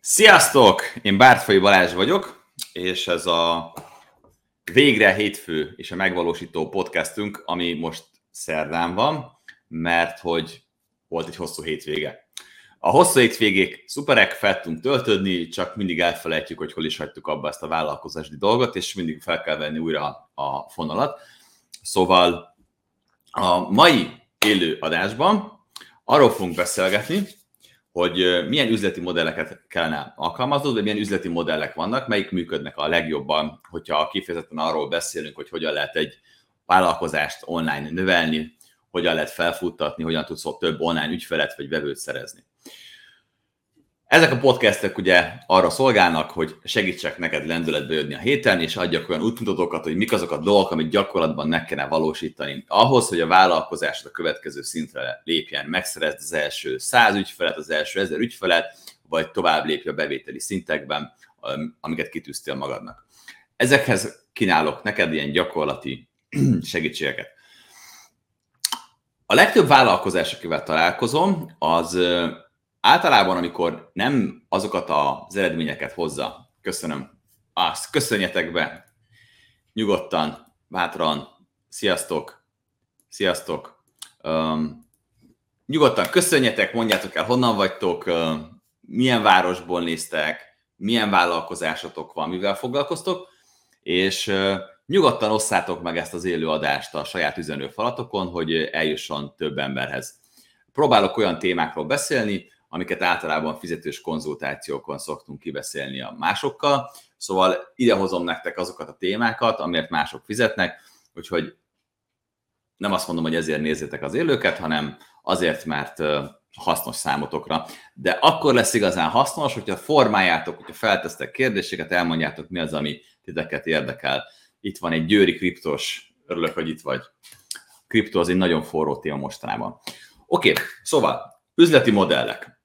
Sziasztok! Én Bártfai Balázs vagyok, és ez a végre hétfő és a megvalósító podcastünk, ami most szerdán van, mert hogy volt egy hosszú hétvége. A hosszú hétvégék szuperek, fel tudtunk töltődni, csak mindig elfelejtjük, hogy hol is hagytuk abba ezt a vállalkozási dolgot, és mindig fel kell venni újra a fonalat. Szóval a mai élő adásban arról fogunk beszélgetni, hogy milyen üzleti modelleket kellene alkalmaznod, vagy milyen üzleti modellek vannak, melyik működnek a legjobban, hogyha kifejezetten arról beszélünk, hogy hogyan lehet egy vállalkozást online növelni, hogyan lehet felfuttatni, hogyan tudsz több online ügyfelet vagy vevőt szerezni. Ezek a podcastek ugye arra szolgálnak, hogy segítsek neked lendületbe jönni a héten, és adjak olyan útmutatókat, hogy mik azok a dolgok, amit gyakorlatban meg kellene valósítani. Ahhoz, hogy a vállalkozásod a következő szintre lépjen, megszerezd az első száz ügyfelet, az első ezer ügyfelet, vagy tovább lépj a bevételi szintekben, amiket kitűztél magadnak. Ezekhez kínálok neked ilyen gyakorlati segítségeket. A legtöbb vállalkozás, akivel találkozom, az általában, amikor nem azokat az eredményeket hozza, köszönöm, azt köszönjetek be, nyugodtan, bátran, sziasztok, sziasztok, um, nyugodtan köszönjetek, mondjátok el, honnan vagytok, uh, milyen városból néztek, milyen vállalkozásotok van, mivel foglalkoztok, és uh, nyugodtan osszátok meg ezt az élő adást a saját üzenőfalatokon, hogy eljusson több emberhez. Próbálok olyan témákról beszélni, amiket általában fizetős konzultációkon szoktunk kibeszélni a másokkal. Szóval idehozom nektek azokat a témákat, amiért mások fizetnek, úgyhogy nem azt mondom, hogy ezért nézzétek az élőket, hanem azért, mert hasznos számotokra. De akkor lesz igazán hasznos, hogyha formáljátok, hogyha feltesztek kérdéseket, elmondjátok, mi az, ami titeket érdekel. Itt van egy győri kriptos, örülök, hogy itt vagy. Kripto az egy nagyon forró téma mostanában. Oké, okay, szóval üzleti modellek.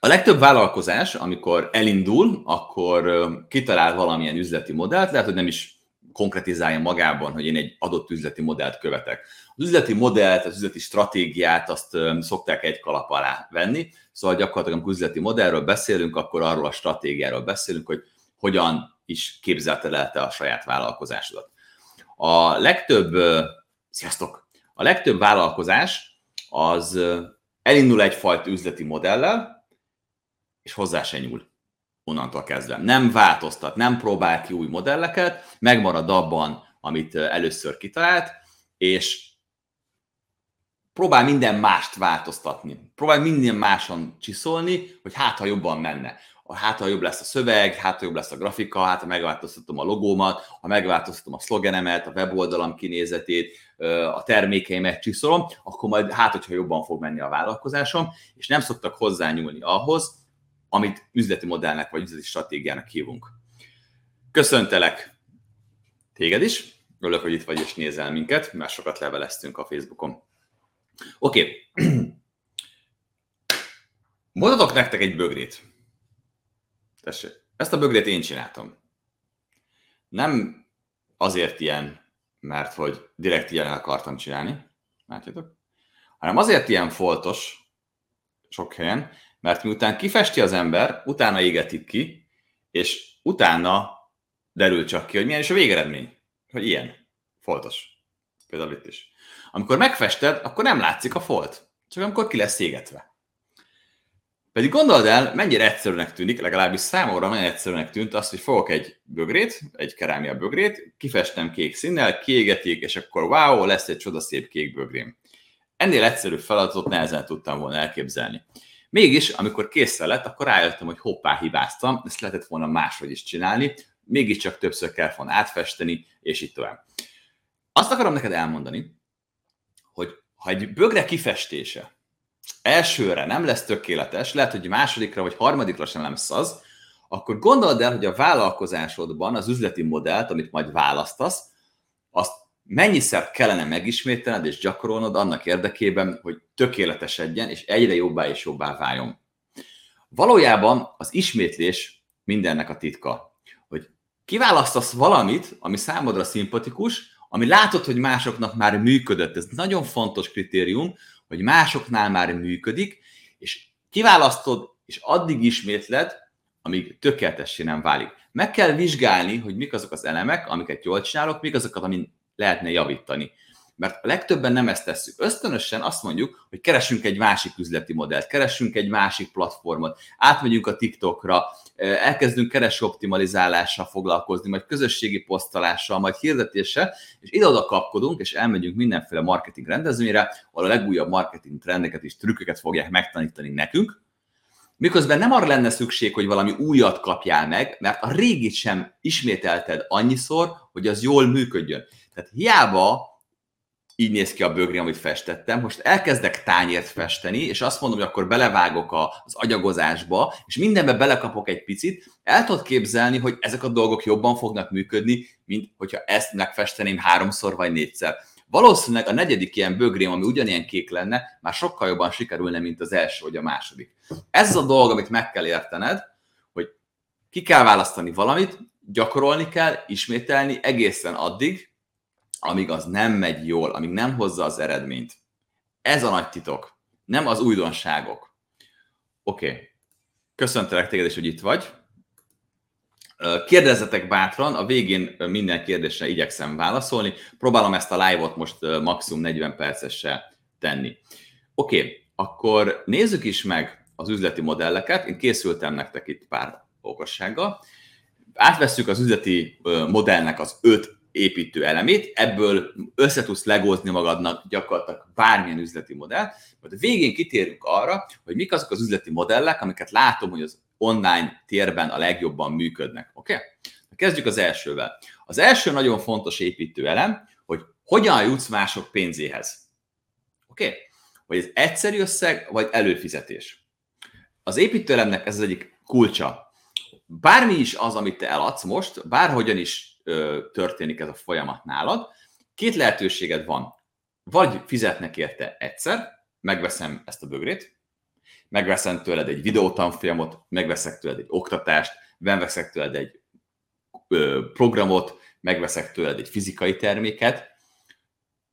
A legtöbb vállalkozás, amikor elindul, akkor kitalál valamilyen üzleti modellt, lehet, hogy nem is konkretizálja magában, hogy én egy adott üzleti modellt követek. Az üzleti modellt, az üzleti stratégiát azt szokták egy kalap alá venni, szóval gyakorlatilag amikor üzleti modellről beszélünk, akkor arról a stratégiáról beszélünk, hogy hogyan is képzelte el te a saját vállalkozásodat. A legtöbb, sziasztok, a legtöbb vállalkozás az elindul egyfajta üzleti modellel, és hozzá se nyúl onnantól kezdve. Nem változtat, nem próbál ki új modelleket, megmarad abban, amit először kitalált, és próbál minden mást változtatni. Próbál minden máson csiszolni, hogy hát, ha jobban menne. Hát, ha jobb lesz a szöveg, hát, ha jobb lesz a grafika, hát, ha megváltoztatom a logómat, ha megváltoztatom a szlogenemet, a weboldalam kinézetét, a termékeimet csiszolom, akkor majd hát, hogyha jobban fog menni a vállalkozásom, és nem szoktak hozzányúlni ahhoz, amit üzleti modellnek vagy üzleti stratégiának hívunk. Köszöntelek téged is, örülök, hogy itt vagy és nézel minket, mert sokat leveleztünk a Facebookon. Oké. Okay. Mondatok nektek egy bögrét. Tessék, ezt a bögrét én csináltam. Nem azért ilyen mert hogy direkt ilyen akartam csinálni, látjátok? Hanem azért ilyen foltos sok helyen, mert miután kifesti az ember, utána égetik ki, és utána derül csak ki, hogy milyen is a végeredmény. Hogy ilyen. Foltos. Például itt is. Amikor megfested, akkor nem látszik a folt. Csak amikor ki lesz égetve. Pedig gondold el, mennyire egyszerűnek tűnik, legalábbis számomra nagyon egyszerűnek tűnt azt, hogy fogok egy bögrét, egy kerámia bögrét, kifestem kék színnel, kiégetik, és akkor wow, lesz egy csodaszép kék bögrém. Ennél egyszerű feladatot nehezen tudtam volna elképzelni. Mégis, amikor készen lett, akkor rájöttem, hogy hoppá, hibáztam, ezt lehetett volna máshogy is csinálni, mégiscsak többször kell volna átfesteni, és így tovább. Azt akarom neked elmondani, hogy ha egy bögre kifestése elsőre nem lesz tökéletes, lehet, hogy másodikra vagy harmadikra sem lesz az, akkor gondold el, hogy a vállalkozásodban az üzleti modellt, amit majd választasz, azt mennyiszer kellene megismételned és gyakorolnod annak érdekében, hogy tökéletesedjen és egyre jobbá és jobbá váljon. Valójában az ismétlés mindennek a titka, hogy kiválasztasz valamit, ami számodra szimpatikus, ami látod, hogy másoknak már működött. Ez nagyon fontos kritérium, hogy másoknál már működik, és Kiválasztod, és addig ismétled, amíg tökéletessé nem válik. Meg kell vizsgálni, hogy mik azok az elemek, amiket jól csinálok, mik azokat, amin lehetne javítani. Mert a legtöbben nem ezt tesszük. Ösztönösen azt mondjuk, hogy keresünk egy másik üzleti modellt, keresünk egy másik platformot, átmegyünk a TikTokra, elkezdünk kereső foglalkozni, majd közösségi posztolással, majd hirdetéssel, és ide-oda kapkodunk, és elmegyünk mindenféle marketing rendezvényre, ahol a legújabb marketing trendeket és trükköket fogják megtanítani nekünk, Miközben nem arra lenne szükség, hogy valami újat kapjál meg, mert a régit sem ismételted annyiszor, hogy az jól működjön. Tehát hiába így néz ki a bögri, amit festettem. Most elkezdek tányért festeni, és azt mondom, hogy akkor belevágok az agyagozásba, és mindenbe belekapok egy picit, el tudod képzelni, hogy ezek a dolgok jobban fognak működni, mint hogyha ezt megfesteném háromszor vagy négyszer. Valószínűleg a negyedik ilyen bögrém, ami ugyanilyen kék lenne, már sokkal jobban sikerülne, mint az első vagy a második. Ez a dolog, amit meg kell értened, hogy ki kell választani valamit, gyakorolni kell, ismételni egészen addig, amíg az nem megy jól, amíg nem hozza az eredményt. Ez a nagy titok, nem az újdonságok. Oké, okay. köszöntelek téged is, hogy itt vagy. Kérdezzetek bátran, a végén minden kérdésre igyekszem válaszolni. Próbálom ezt a live-ot most maximum 40 percesre tenni. Oké, okay, akkor nézzük is meg az üzleti modelleket. Én készültem nektek itt pár okossággal. Átvesszük az üzleti modellnek az öt építő elemét, ebből össze tudsz legózni magadnak gyakorlatilag bármilyen üzleti modell, majd a végén kitérünk arra, hogy mik azok az üzleti modellek, amiket látom, hogy az online térben a legjobban működnek. Oké? Okay? Kezdjük az elsővel. Az első nagyon fontos építő elem, hogy hogyan jutsz mások pénzéhez. Oké? Okay? Hogy ez egyszerű összeg, vagy előfizetés. Az építőelemnek ez az egyik kulcsa. Bármi is az, amit te eladsz most, bárhogyan is történik ez a folyamat nálad. Két lehetőséged van. Vagy fizetnek érte egyszer, megveszem ezt a bögrét, megveszem tőled egy videótanfolyamot, megveszek tőled egy oktatást, megveszek tőled egy programot, megveszek tőled egy fizikai terméket,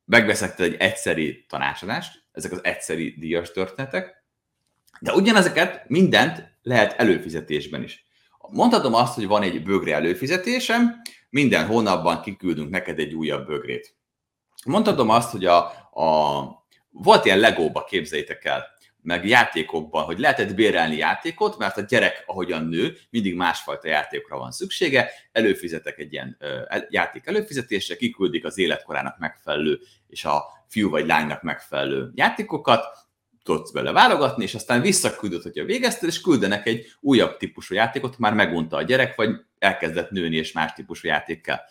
megveszek tőled egy egyszeri tanácsadást, ezek az egyszeri díjas történetek, de ugyanezeket mindent lehet előfizetésben is. Mondhatom azt, hogy van egy bögre előfizetésem, minden hónapban kiküldünk neked egy újabb bögrét. Mondhatom azt, hogy a, a volt ilyen legóba, képzeljétek el, meg játékokban, hogy lehetett bérelni játékot, mert a gyerek, ahogyan nő, mindig másfajta játékokra van szüksége, előfizetek egy ilyen ö, játék előfizetésre, kiküldik az életkorának megfelelő és a fiú vagy lánynak megfelelő játékokat, tudsz bele válogatni, és aztán visszaküldött, hogyha végezted, és küldenek egy újabb típusú játékot, már megunta a gyerek, vagy elkezdett nőni, és más típusú játékkel.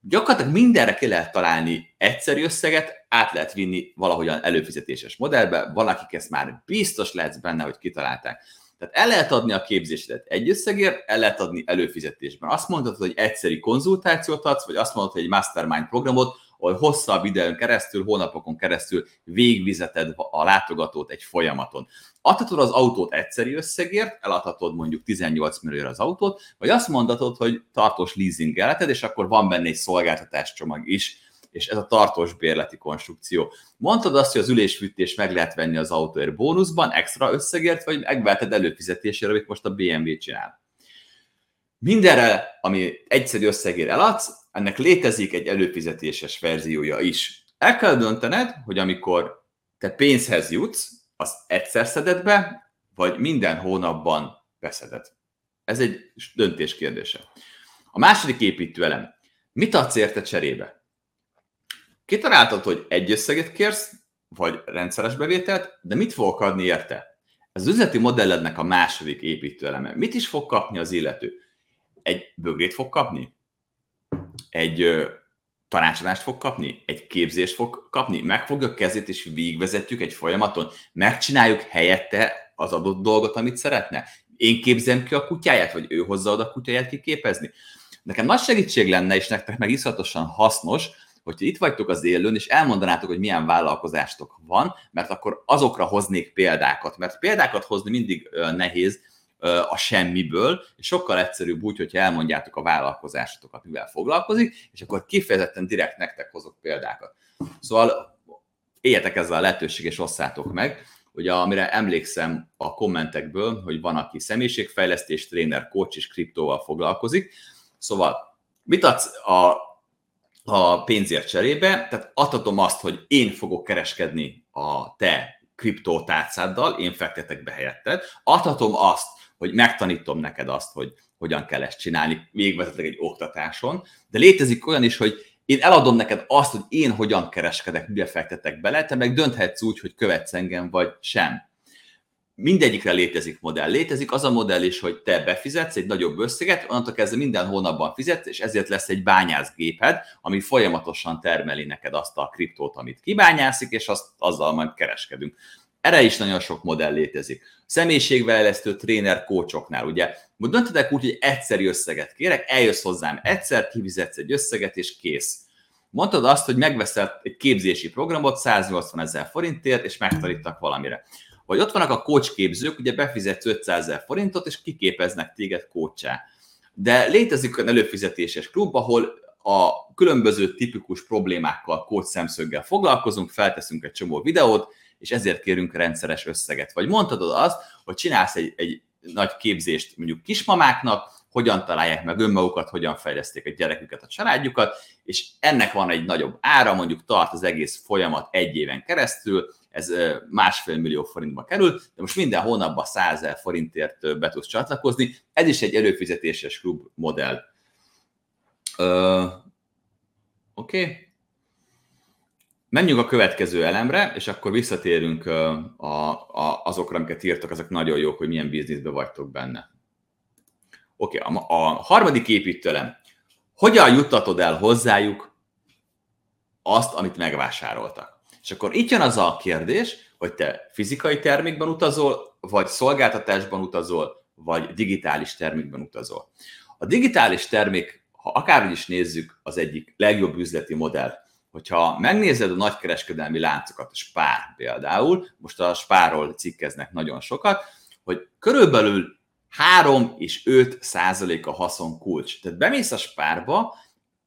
Gyakorlatilag mindenre ki lehet találni egyszerű összeget, át lehet vinni valahogyan előfizetéses modellbe, valakik ezt már biztos lehetsz benne, hogy kitalálták. Tehát el lehet adni a képzésedet egy összegért, el lehet adni előfizetésben. Azt mondhatod, hogy egyszerű konzultációt adsz, vagy azt mondhatod, hogy egy mastermind programot, ahol hosszabb időn keresztül, hónapokon keresztül végvizeted a látogatót egy folyamaton. Adhatod az autót egyszerű összegért, eladhatod mondjuk 18 millióra az autót, vagy azt mondhatod, hogy tartós leasingelheted, és akkor van benne egy szolgáltatáscsomag is, és ez a tartós bérleti konstrukció. Mondtad azt, hogy az ülésfűtés meg lehet venni az autóért bónuszban, extra összegért, vagy megveheted előfizetésére, amit most a BMW csinál. Mindenre, ami egyszerű összegért eladsz, ennek létezik egy előfizetéses verziója is. El kell döntened, hogy amikor te pénzhez jutsz, az egyszer szeded be, vagy minden hónapban beszeded. Ez egy döntés kérdése. A második építőelem. Mit adsz érte cserébe? Kitaláltad, hogy egy összeget kérsz, vagy rendszeres bevételt, de mit fogok adni érte? Ez az üzleti modellednek a második építőeleme. Mit is fog kapni az illető? Egy bögrét fog kapni? egy tanácsadást fog kapni, egy képzést fog kapni, megfogja a kezét és végigvezetjük egy folyamaton, megcsináljuk helyette az adott dolgot, amit szeretne. Én képzem ki a kutyáját, vagy ő hozza oda a kutyáját kiképezni. Nekem nagy segítség lenne, és nektek meg iszonyatosan hasznos, hogyha itt vagytok az élőn, és elmondanátok, hogy milyen vállalkozástok van, mert akkor azokra hoznék példákat. Mert példákat hozni mindig nehéz, a semmiből, és sokkal egyszerűbb úgy, hogyha elmondjátok a vállalkozásotokat, mivel foglalkozik, és akkor kifejezetten direkt nektek hozok példákat. Szóval éljetek ezzel a lehetőség, és osszátok meg, ugye amire emlékszem a kommentekből, hogy van, aki személyiségfejlesztés, tréner, coach és kriptóval foglalkozik. Szóval mit adsz a, a pénzért cserébe? Tehát adhatom azt, hogy én fogok kereskedni a te kriptótárcáddal, én fektetek be helyetted. Adhatom azt, hogy megtanítom neked azt, hogy hogyan kell ezt csinálni, végvezetek egy oktatáson, de létezik olyan is, hogy én eladom neked azt, hogy én hogyan kereskedek, mibe fektetek bele, te meg dönthetsz úgy, hogy követsz engem, vagy sem. Mindegyikre létezik modell. Létezik az a modell is, hogy te befizetsz egy nagyobb összeget, onnantól kezdve minden hónapban fizetsz, és ezért lesz egy bányászgéped, ami folyamatosan termeli neked azt a kriptót, amit kibányászik, és azt, azzal majd kereskedünk. Erre is nagyon sok modell létezik. Személyiségvejlesztő tréner kócsoknál, ugye, döntetek úgy, hogy egyszerű összeget kérek, eljössz hozzám egyszer, kivizetsz egy összeget, és kész. Mondtad azt, hogy megveszel egy képzési programot 180 ezer forintért, és megtanítak valamire. Vagy ott vannak a képzők, ugye befizetsz 500 ezer forintot, és kiképeznek téged kócsá. De létezik olyan előfizetéses klub, ahol a különböző tipikus problémákkal, kócs szemszöggel foglalkozunk, felteszünk egy csomó videót, és ezért kérünk rendszeres összeget. Vagy mondhatod azt, hogy csinálsz egy, egy nagy képzést mondjuk kismamáknak, hogyan találják meg önmagukat, hogyan fejleszték a gyereküket, a családjukat, és ennek van egy nagyobb ára, mondjuk tart az egész folyamat egy éven keresztül, ez másfél millió forintba kerül, de most minden hónapban 100 ezer forintért be tudsz csatlakozni. Ez is egy előfizetéses klub modell. Oké. Okay. Menjünk a következő elemre, és akkor visszatérünk a, a, azokra, amiket írtak, azok nagyon jók, hogy milyen bizniszben vagytok benne. Oké, okay, a, a harmadik építőelem. Hogyan juttatod el hozzájuk azt, amit megvásároltak? És akkor itt jön az a kérdés, hogy te fizikai termékben utazol, vagy szolgáltatásban utazol, vagy digitális termékben utazol. A digitális termék, ha akárhogy is nézzük, az egyik legjobb üzleti modell hogyha megnézed a nagykereskedelmi láncokat, a Spár például, most a Spárról cikkeznek nagyon sokat, hogy körülbelül 3 és 5 százalék a haszon kulcs. Tehát bemész a Spárba,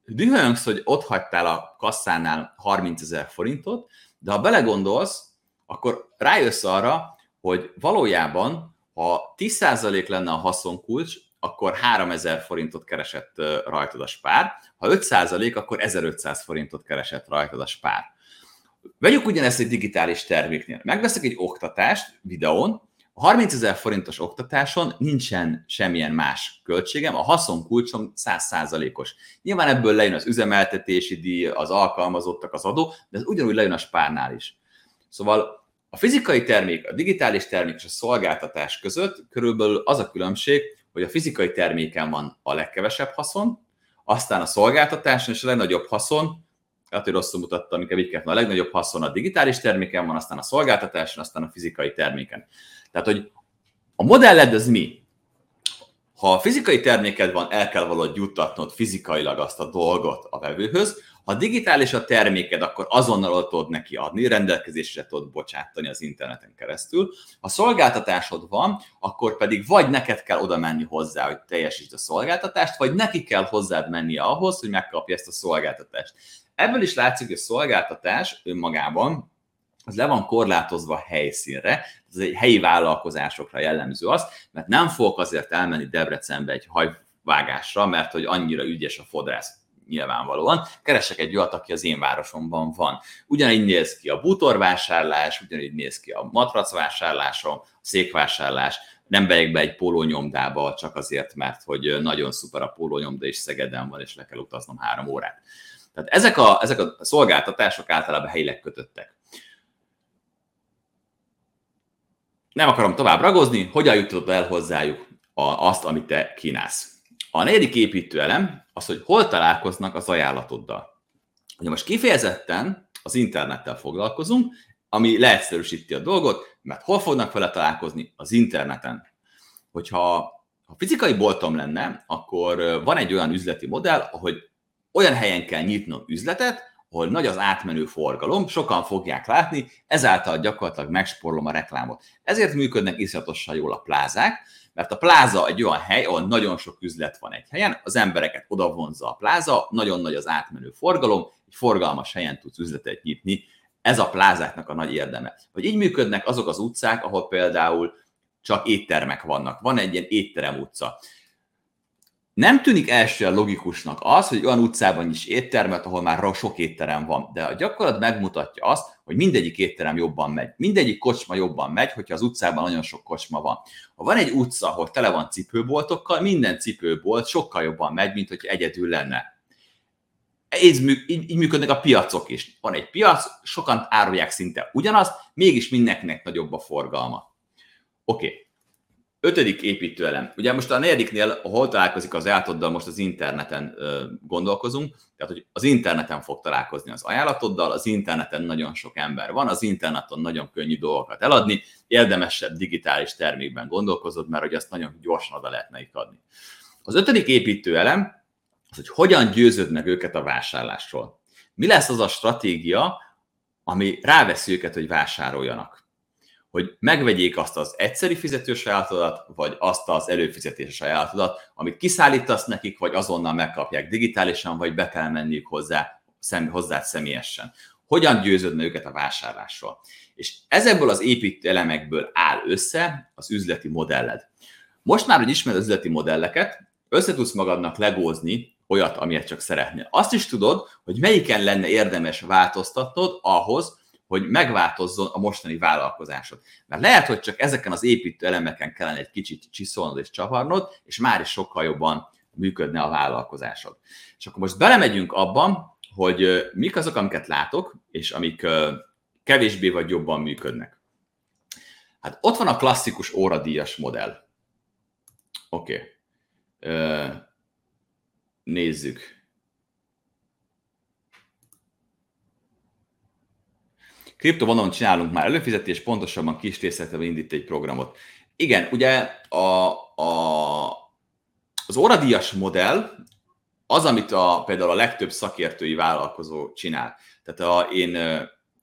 dühöngsz, hogy ott hagytál a kasszánál 30 ezer forintot, de ha belegondolsz, akkor rájössz arra, hogy valójában, ha 10% lenne a haszonkulcs, akkor 3000 forintot keresett rajtad a spár, ha 5 akkor 1500 forintot keresett rajtad a spár. Vegyük ugyanezt egy digitális terméknél. Megveszek egy oktatást videón, a 30 ezer forintos oktatáson nincsen semmilyen más költségem, a haszonkulcsom 100%-os. Nyilván ebből lejön az üzemeltetési díj, az alkalmazottak, az adó, de ez ugyanúgy lejön a spárnál is. Szóval a fizikai termék, a digitális termék és a szolgáltatás között körülbelül az a különbség, hogy a fizikai terméken van a legkevesebb haszon, aztán a szolgáltatáson és a legnagyobb haszon, hát, hogy rosszul mutattam, inkább így a legnagyobb haszon a digitális terméken van, aztán a szolgáltatáson, aztán a fizikai terméken. Tehát, hogy a modelled az mi? Ha a fizikai terméked van, el kell valahogy juttatnod fizikailag azt a dolgot a vevőhöz, ha digitális a terméked, akkor azonnal tudod neki adni, rendelkezésre tudod bocsátani az interneten keresztül. Ha szolgáltatásod van, akkor pedig vagy neked kell oda menni hozzá, hogy teljesítsd a szolgáltatást, vagy neki kell hozzád mennie ahhoz, hogy megkapja ezt a szolgáltatást. Ebből is látszik, hogy a szolgáltatás önmagában az le van korlátozva helyszínre, ez egy helyi vállalkozásokra jellemző az, mert nem fogok azért elmenni Debrecenbe egy hajvágásra, mert hogy annyira ügyes a fodrász nyilvánvalóan. Keresek egy olyat, aki az én városomban van. Ugyanígy néz ki a bútorvásárlás, ugyanígy néz ki a matracvásárlásom, a székvásárlás, nem bejek be egy pólónyomdába csak azért, mert hogy nagyon szuper a pólónyomda, és Szegeden van, és le kell utaznom három órát. Tehát ezek a, ezek a szolgáltatások általában helyileg kötöttek. Nem akarom tovább ragozni, hogyan jutod el hozzájuk azt, amit te kínálsz. A negyedik építőelem az, hogy hol találkoznak az ajánlatoddal. Ugye most kifejezetten az internettel foglalkozunk, ami leegyszerűsíti a dolgot, mert hol fognak vele találkozni? Az interneten. Hogyha ha fizikai boltom lenne, akkor van egy olyan üzleti modell, ahogy olyan helyen kell nyitnom üzletet, ahol nagy az átmenő forgalom, sokan fogják látni, ezáltal gyakorlatilag megsporlom a reklámot. Ezért működnek iszonyatosan jól a plázák, mert a pláza egy olyan hely, ahol nagyon sok üzlet van egy helyen, az embereket oda vonza a pláza, nagyon nagy az átmenő forgalom, egy forgalmas helyen tudsz üzletet nyitni Ez a plázáknak a nagy érdeme. Vagy így működnek azok az utcák, ahol például csak éttermek vannak. Van egy ilyen étterem utca. Nem tűnik elsőre logikusnak az, hogy olyan utcában is éttermet, ahol már sok étterem van, de a gyakorlat megmutatja azt, hogy mindegyik étterem jobban megy. Mindegyik kocsma jobban megy, hogyha az utcában nagyon sok kocsma van. Ha van egy utca, ahol tele van cipőboltokkal, minden cipőbolt sokkal jobban megy, mint hogyha egyedül lenne. Ez, így, így működnek a piacok is. Van egy piac, sokan árulják szinte ugyanazt, mégis mindenkinek nagyobb a forgalma. Oké, okay. Ötödik építőelem. Ugye most a negyediknél, hol találkozik az ajánlatoddal, most az interneten gondolkozunk, tehát hogy az interneten fog találkozni az ajánlatoddal, az interneten nagyon sok ember van, az interneten nagyon könnyű dolgokat eladni, érdemesebb digitális termékben gondolkozod, mert hogy azt nagyon gyorsan oda lehet nekik adni. Az ötödik építőelem, az, hogy hogyan győzöd meg őket a vásárlásról. Mi lesz az a stratégia, ami ráveszi őket, hogy vásároljanak? Hogy megvegyék azt az egyszeri fizetős ajánlatodat, vagy azt az előfizetéses ajánlatodat, amit kiszállítasz nekik, vagy azonnal megkapják digitálisan, vagy be kell menniük hozzá, szem, hozzád személyesen. Hogyan győződne őket a vásárlásról? És ezekből az építő elemekből áll össze az üzleti modelled. Most már, hogy ismered az üzleti modelleket, össze tudsz magadnak legózni olyat, amilyet csak szeretnél. Azt is tudod, hogy melyiken lenne érdemes változtatnod ahhoz, hogy megváltozzon a mostani vállalkozásod. Mert lehet, hogy csak ezeken az építő elemeken kellene egy kicsit csiszolnod és csavarnod, és már is sokkal jobban működne a vállalkozásod. És akkor most belemegyünk abban, hogy mik azok, amiket látok, és amik kevésbé vagy jobban működnek. Hát ott van a klasszikus óradíjas modell. Oké. Okay. Nézzük. Kriptovonalon csinálunk már előfizetés, pontosabban kis részletben indít egy programot. Igen, ugye a, a, az óradíjas modell az, amit a, például a legtöbb szakértői vállalkozó csinál. Tehát a, én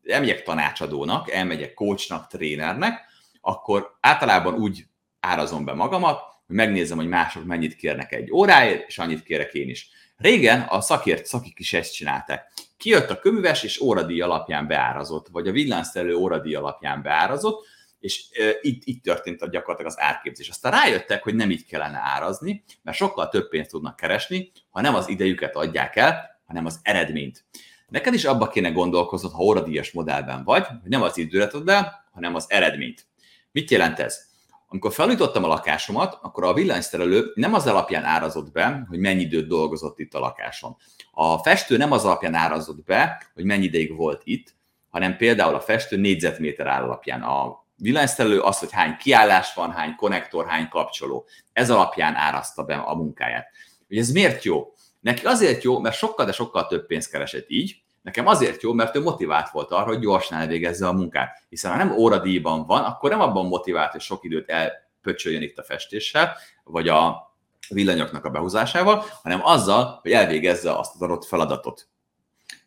elmegyek tanácsadónak, elmegyek coachnak, trénernek, akkor általában úgy árazom be magamat, hogy megnézem, hogy mások mennyit kérnek egy óráért, és annyit kérek én is. Régen a szakért szakik is ezt csinálták. Kijött a köműves, és óradíj alapján beárazott, vagy a villanyszerelő óradíj alapján beárazott, és itt, itt történt a gyakorlatilag az árképzés. Aztán rájöttek, hogy nem így kellene árazni, mert sokkal több pénzt tudnak keresni, ha nem az idejüket adják el, hanem az eredményt. Neked is abba kéne gondolkoznod, ha óradíjas modellben vagy, hogy nem az időret ad el, hanem az eredményt. Mit jelent ez? Amikor felújítottam a lakásomat, akkor a villanyszerelő nem az alapján árazott be, hogy mennyi időt dolgozott itt a lakáson. A festő nem az alapján árazott be, hogy mennyi ideig volt itt, hanem például a festő négyzetméter áll alapján. A villanyszerelő az, hogy hány kiállás van, hány konnektor, hány kapcsoló. Ez alapján árazta be a munkáját. Ugye ez miért jó? Neki azért jó, mert sokkal, de sokkal több pénzt keresett így, Nekem azért jó, mert ő motivált volt arra, hogy gyorsan elvégezze a munkát. Hiszen ha nem óradíjban van, akkor nem abban motivált, hogy sok időt elpöcsöljön itt a festéssel, vagy a villanyoknak a behúzásával, hanem azzal, hogy elvégezze azt az adott feladatot.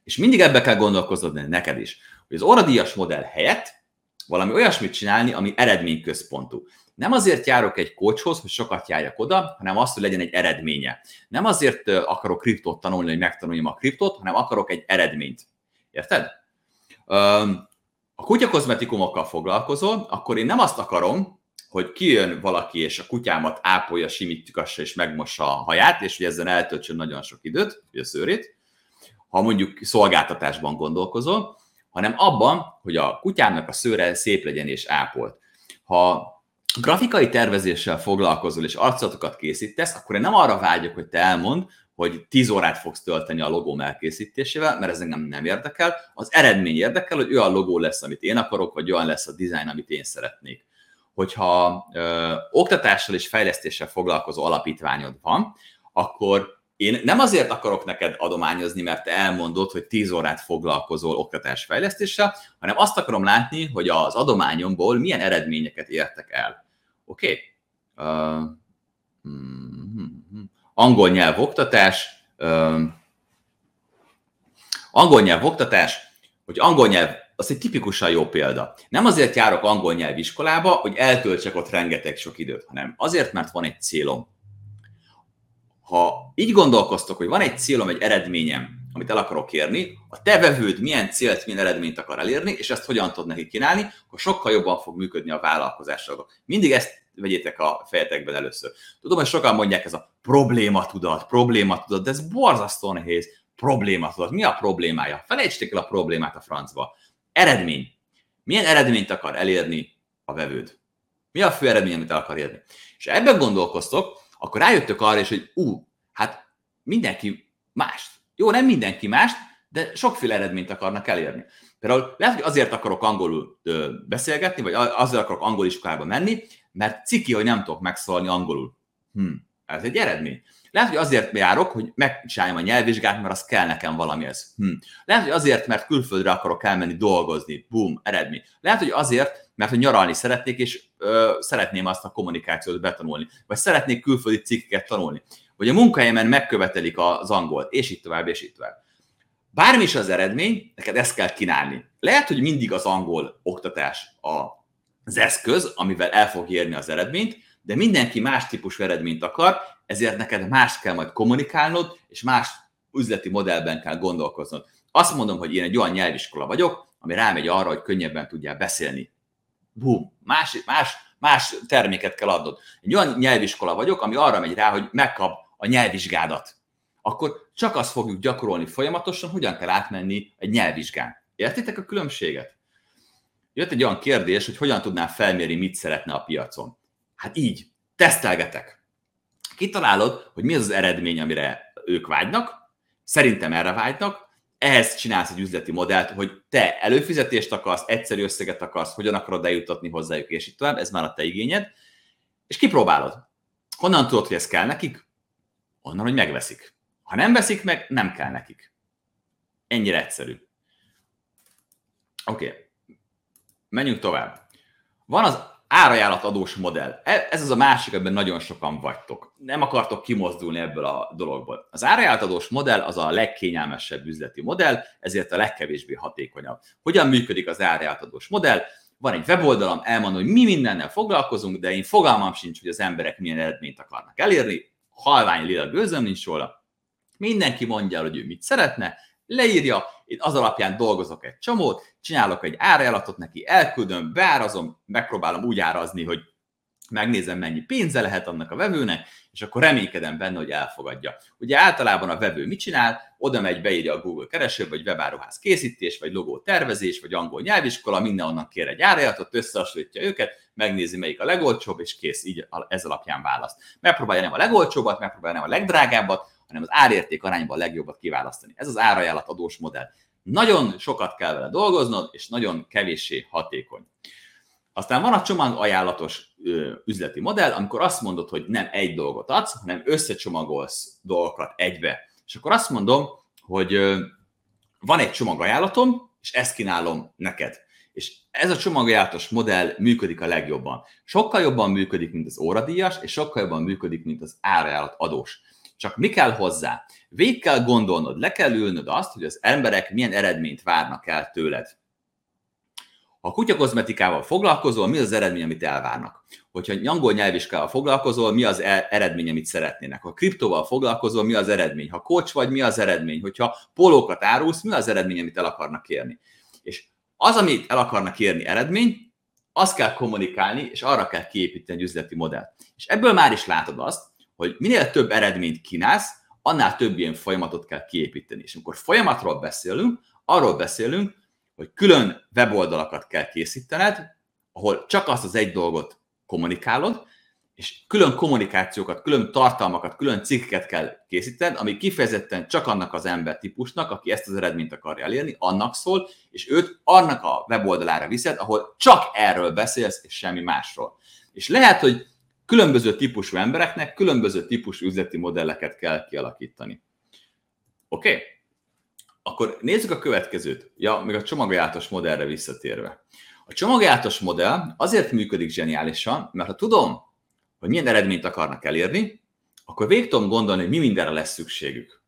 És mindig ebbe kell gondolkoznod neked is, hogy az óradíjas modell helyett valami olyasmit csinálni, ami eredményközpontú. Nem azért járok egy kocshoz, hogy sokat járjak oda, hanem azt, hogy legyen egy eredménye. Nem azért akarok kriptót tanulni, hogy megtanuljam a kriptót, hanem akarok egy eredményt. Érted? A kutyakozmetikumokkal foglalkozol, akkor én nem azt akarom, hogy kijön valaki, és a kutyámat ápolja, simítgassa és megmossa a haját, és hogy ezzel eltöltsön nagyon sok időt, vagy a szőrét, ha mondjuk szolgáltatásban gondolkozol, hanem abban, hogy a kutyának a szőre szép legyen és ápolt. Ha grafikai tervezéssel foglalkozol és arcatokat készítesz, akkor én nem arra vágyok, hogy te elmond, hogy 10 órát fogsz tölteni a logó elkészítésével, mert ez engem nem érdekel. Az eredmény érdekel, hogy olyan logó lesz, amit én akarok, vagy olyan lesz a dizájn, amit én szeretnék. Hogyha ö, oktatással és fejlesztéssel foglalkozó alapítványod van, akkor én nem azért akarok neked adományozni, mert te elmondod, hogy 10 órát foglalkozol oktatásfejlesztéssel, hanem azt akarom látni, hogy az adományomból milyen eredményeket értek el. Oké? Okay? Uh. Angol nyelv oktatás. Uh, angol nyelv oktatás, hogy angol nyelv, az egy tipikusan jó példa. Nem azért járok angol nyelv iskolába, hogy eltöltsek ott rengeteg sok időt, hanem azért, mert van egy célom. Ha így gondolkoztok, hogy van egy célom, egy eredményem, amit el akarok érni, a te vevőd milyen célt, milyen eredményt akar elérni, és ezt hogyan tud neki kínálni, akkor sokkal jobban fog működni a vállalkozásra. Mindig ezt vegyétek a fejetekben először. Tudom, hogy sokan mondják ez a probléma tudat, probléma tudat, de ez borzasztó nehéz. Probléma tudat. Mi a problémája? Felejtsétek el a problémát a francba. Eredmény. Milyen eredményt akar elérni a vevőd? Mi a fő eredmény, amit el akar érni? És ebben gondolkoztok, akkor rájöttök arra is, hogy ú, hát mindenki mást. Jó, nem mindenki mást, de sokféle eredményt akarnak elérni. Például lehet, hogy azért akarok angolul ö, beszélgetni, vagy azért akarok angol iskolába menni, mert ciki, hogy nem tudok megszólni angolul. Hm, ez egy eredmény. Lehet, hogy azért járok, hogy megcsináljam a nyelvvizsgát, mert az kell nekem valamihez. Hm. Lehet, hogy azért, mert külföldre akarok elmenni dolgozni. Bum, eredmény. Lehet, hogy azért, mert hogy nyaralni szeretnék, és ö, szeretném azt a kommunikációt betanulni. Vagy szeretnék külföldi cikkeket tanulni. Vagy a munkahelyemen megkövetelik az angolt, és így tovább, és így tovább. Bármi is az eredmény, neked ezt kell kínálni. Lehet, hogy mindig az angol oktatás az eszköz, amivel el fog érni az eredményt, de mindenki más típusú eredményt akar, ezért neked más kell majd kommunikálnod, és más üzleti modellben kell gondolkoznod. Azt mondom, hogy én egy olyan nyelviskola vagyok, ami rámegy arra, hogy könnyebben tudjál beszélni. Bum, más, más, más terméket kell adnod. Egy olyan nyelviskola vagyok, ami arra megy rá, hogy megkap a nyelvvizsgádat. Akkor csak azt fogjuk gyakorolni folyamatosan, hogyan kell átmenni egy nyelvvizsgán. Értitek a különbséget? Jött egy olyan kérdés, hogy hogyan tudnál felmérni, mit szeretne a piacon. Hát így, tesztelgetek. Kitalálod, hogy mi az az eredmény, amire ők vágynak, szerintem erre vágynak, ehhez csinálsz egy üzleti modellt, hogy te előfizetést akarsz, egyszerű összeget akarsz, hogyan akarod eljutatni hozzájuk, és így tovább, ez már a te igényed, és kipróbálod. Honnan tudod, hogy ez kell nekik? Onnan, hogy megveszik. Ha nem veszik meg, nem kell nekik. Ennyire egyszerű. Oké. Okay. Menjünk tovább. Van az árajánlatadós modell. E, ez az a másik, ebben nagyon sokan vagytok. Nem akartok kimozdulni ebből a dologból. Az árajánlatadós modell az a legkényelmesebb üzleti modell, ezért a legkevésbé hatékonyabb. Hogyan működik az árajánlatadós modell? Van egy weboldalam, elmondom, hogy mi mindennel foglalkozunk, de én fogalmam sincs, hogy az emberek milyen eredményt akarnak elérni. Halvány lila gőzöm nincs róla. Mindenki mondja, hogy ő mit szeretne, leírja, én az alapján dolgozok egy csomót, csinálok egy árajánlatot neki, elküldöm, beárazom, megpróbálom úgy árazni, hogy megnézem, mennyi pénze lehet annak a vevőnek, és akkor reménykedem benne, hogy elfogadja. Ugye általában a vevő mit csinál? Oda megy, beírja a Google keresőbe, vagy webáruház készítés, vagy logó tervezés, vagy angol nyelviskola, onnan kér egy árajánlatot, összehasonlítja őket, megnézi, melyik a legolcsóbb, és kész, így ez alapján választ. Megpróbálja nem a legolcsóbbat, megpróbálja nem a legdrágábbat, hanem az árérték arányban a legjobbat kiválasztani. Ez az árajánlat adós modell. Nagyon sokat kell vele dolgoznod, és nagyon kevéssé hatékony. Aztán van a csomag ajánlatos üzleti modell, amikor azt mondod, hogy nem egy dolgot adsz, hanem összecsomagolsz dolgokat egybe. És akkor azt mondom, hogy van egy csomagajánlatom, és ezt kínálom neked. És ez a csomagajánlatos modell működik a legjobban. Sokkal jobban működik, mint az óradíjas, és sokkal jobban működik, mint az árajánlat adós. Csak mi kell hozzá? Végig kell gondolnod, le kell ülnöd azt, hogy az emberek milyen eredményt várnak el tőled. Ha kutyakozmetikával foglalkozol, mi az eredmény, amit elvárnak? Hogyha angol nyelviskával foglalkozol, mi az e- eredmény, amit szeretnének? Ha kriptóval foglalkozol, mi az eredmény? Ha kocs vagy, mi az eredmény? Hogyha polókat árulsz, mi az eredmény, amit el akarnak kérni? És az, amit el akarnak érni eredmény, azt kell kommunikálni, és arra kell kiépíteni egy üzleti modellt. És ebből már is látod azt, hogy minél több eredményt kínálsz, annál több ilyen folyamatot kell kiépíteni. És amikor folyamatról beszélünk, arról beszélünk, hogy külön weboldalakat kell készítened, ahol csak azt az egy dolgot kommunikálod, és külön kommunikációkat, külön tartalmakat, külön cikkeket kell készítened, ami kifejezetten csak annak az ember típusnak, aki ezt az eredményt akarja elérni, annak szól, és őt annak a weboldalára viszed, ahol csak erről beszélsz, és semmi másról. És lehet, hogy különböző típusú embereknek különböző típusú üzleti modelleket kell kialakítani. Oké? Okay? Akkor nézzük a következőt. Ja, még a csomagjátos modellre visszatérve. A csomagjátos modell azért működik zseniálisan, mert ha tudom, hogy milyen eredményt akarnak elérni, akkor végig tudom gondolni, hogy mi mindenre lesz szükségük.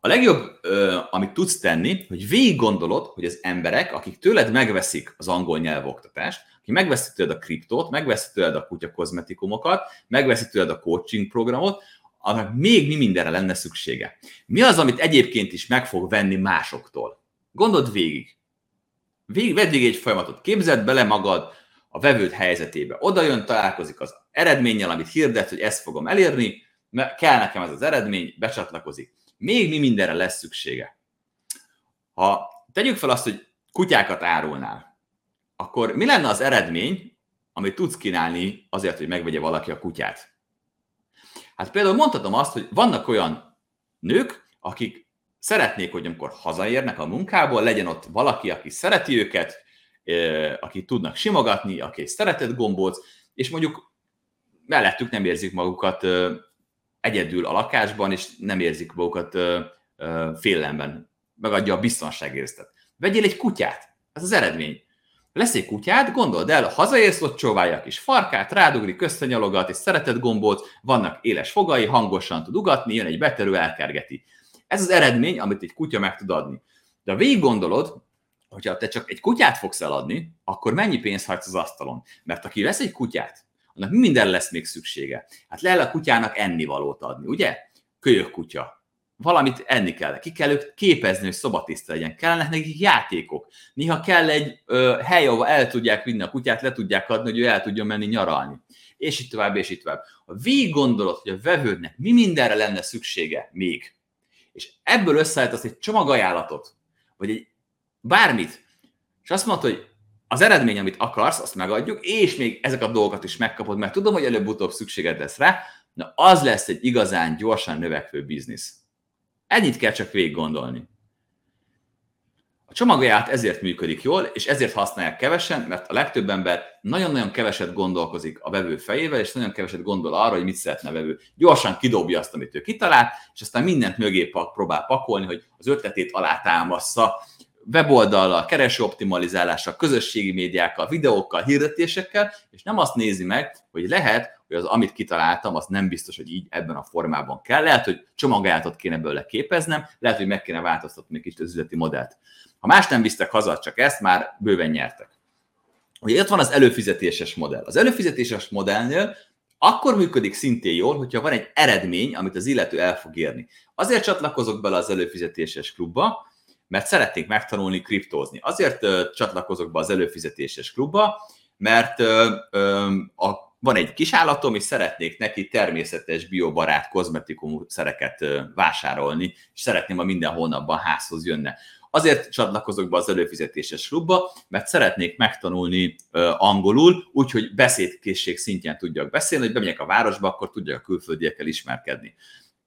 A legjobb, amit tudsz tenni, hogy végig gondolod, hogy az emberek, akik tőled megveszik az angol nyelvoktatást, aki megveszi tőled a kriptót, megveszi tőled a kutya kozmetikumokat, megveszi tőled a coaching programot, annak még mi mindenre lenne szüksége. Mi az, amit egyébként is meg fog venni másoktól? Gondold végig. Végig, vedd végig egy folyamatot. Képzeld bele magad a vevőd helyzetébe. Oda jön, találkozik az eredménnyel, amit hirdet, hogy ezt fogom elérni, mert kell nekem ez az eredmény, becsatlakozik. Még mi mindenre lesz szüksége. Ha tegyük fel azt, hogy kutyákat árulnál, akkor mi lenne az eredmény, amit tudsz kínálni azért, hogy megvegye valaki a kutyát? Hát például mondhatom azt, hogy vannak olyan nők, akik szeretnék, hogy amikor hazaérnek a munkából, legyen ott valaki, aki szereti őket, aki tudnak simogatni, aki szeretett gombóc, és mondjuk mellettük nem érzik magukat egyedül a lakásban, és nem érzik magukat félelemben. Megadja a biztonságérzetet. Vegyél egy kutyát, ez az eredmény. Lesz egy kutyát, gondold el, hazaérsz, ott csóválja a kis farkát, rádugrik, összenyalogat, és szeretett gombóc, vannak éles fogai, hangosan tud ugatni, jön egy beterő, elkergeti. Ez az eredmény, amit egy kutya meg tud adni. De ha végig gondolod, hogyha te csak egy kutyát fogsz eladni, akkor mennyi pénzt hagysz az asztalon? Mert aki vesz egy kutyát, annak minden lesz még szüksége. Hát le a kutyának ennivalót adni, ugye? Kölyök kutya. Valamit enni kell. Ki kell ők képezni, hogy szobatiszta legyen. Kellenek nekik játékok. Néha kell egy ö, hely, ahol el tudják vinni a kutyát, le tudják adni, hogy ő el tudjon menni nyaralni. És itt tovább, és itt tovább. Ha végig gondolod, hogy a vevődnek mi mindenre lenne szüksége még, és ebből összeállítasz egy csomagajánlatot, vagy egy bármit, és azt mondod, hogy az eredmény, amit akarsz, azt megadjuk, és még ezek a dolgokat is megkapod, mert tudom, hogy előbb-utóbb szükséged lesz rá, na az lesz egy igazán gyorsan növekvő biznisz. Ennyit kell csak végig gondolni. A csomagját ezért működik jól, és ezért használják kevesen, mert a legtöbb ember nagyon-nagyon keveset gondolkozik a vevő fejével, és nagyon keveset gondol arra, hogy mit szeretne a vevő. Gyorsan kidobja azt, amit ő kitalált, és aztán mindent mögé próbál pakolni, hogy az ötletét alátámassza, weboldallal, kereső optimalizálással, közösségi médiákkal, videókkal, hirdetésekkel, és nem azt nézi meg, hogy lehet, hogy az, amit kitaláltam, az nem biztos, hogy így ebben a formában kell. Lehet, hogy csomagajánlatot kéne belőle képeznem, lehet, hogy meg kéne változtatni egy kicsit az üzleti modellt. Ha más nem visztek haza, csak ezt, már bőven nyertek. Ugye ott van az előfizetéses modell. Az előfizetéses modellnél akkor működik szintén jól, hogyha van egy eredmény, amit az illető el fog érni. Azért csatlakozok bele az előfizetéses klubba, mert szeretnék megtanulni kriptózni. Azért csatlakozok be az előfizetéses klubba, mert a, van egy kis állatom, és szeretnék neki természetes, biobarát kozmetikum szereket vásárolni, és szeretném, ha minden hónapban házhoz jönne. Azért csatlakozok be az előfizetéses klubba, mert szeretnék megtanulni angolul, úgyhogy beszédkészség szintjén tudjak beszélni, hogy bemegyek a városba, akkor tudjak a külföldiekkel ismerkedni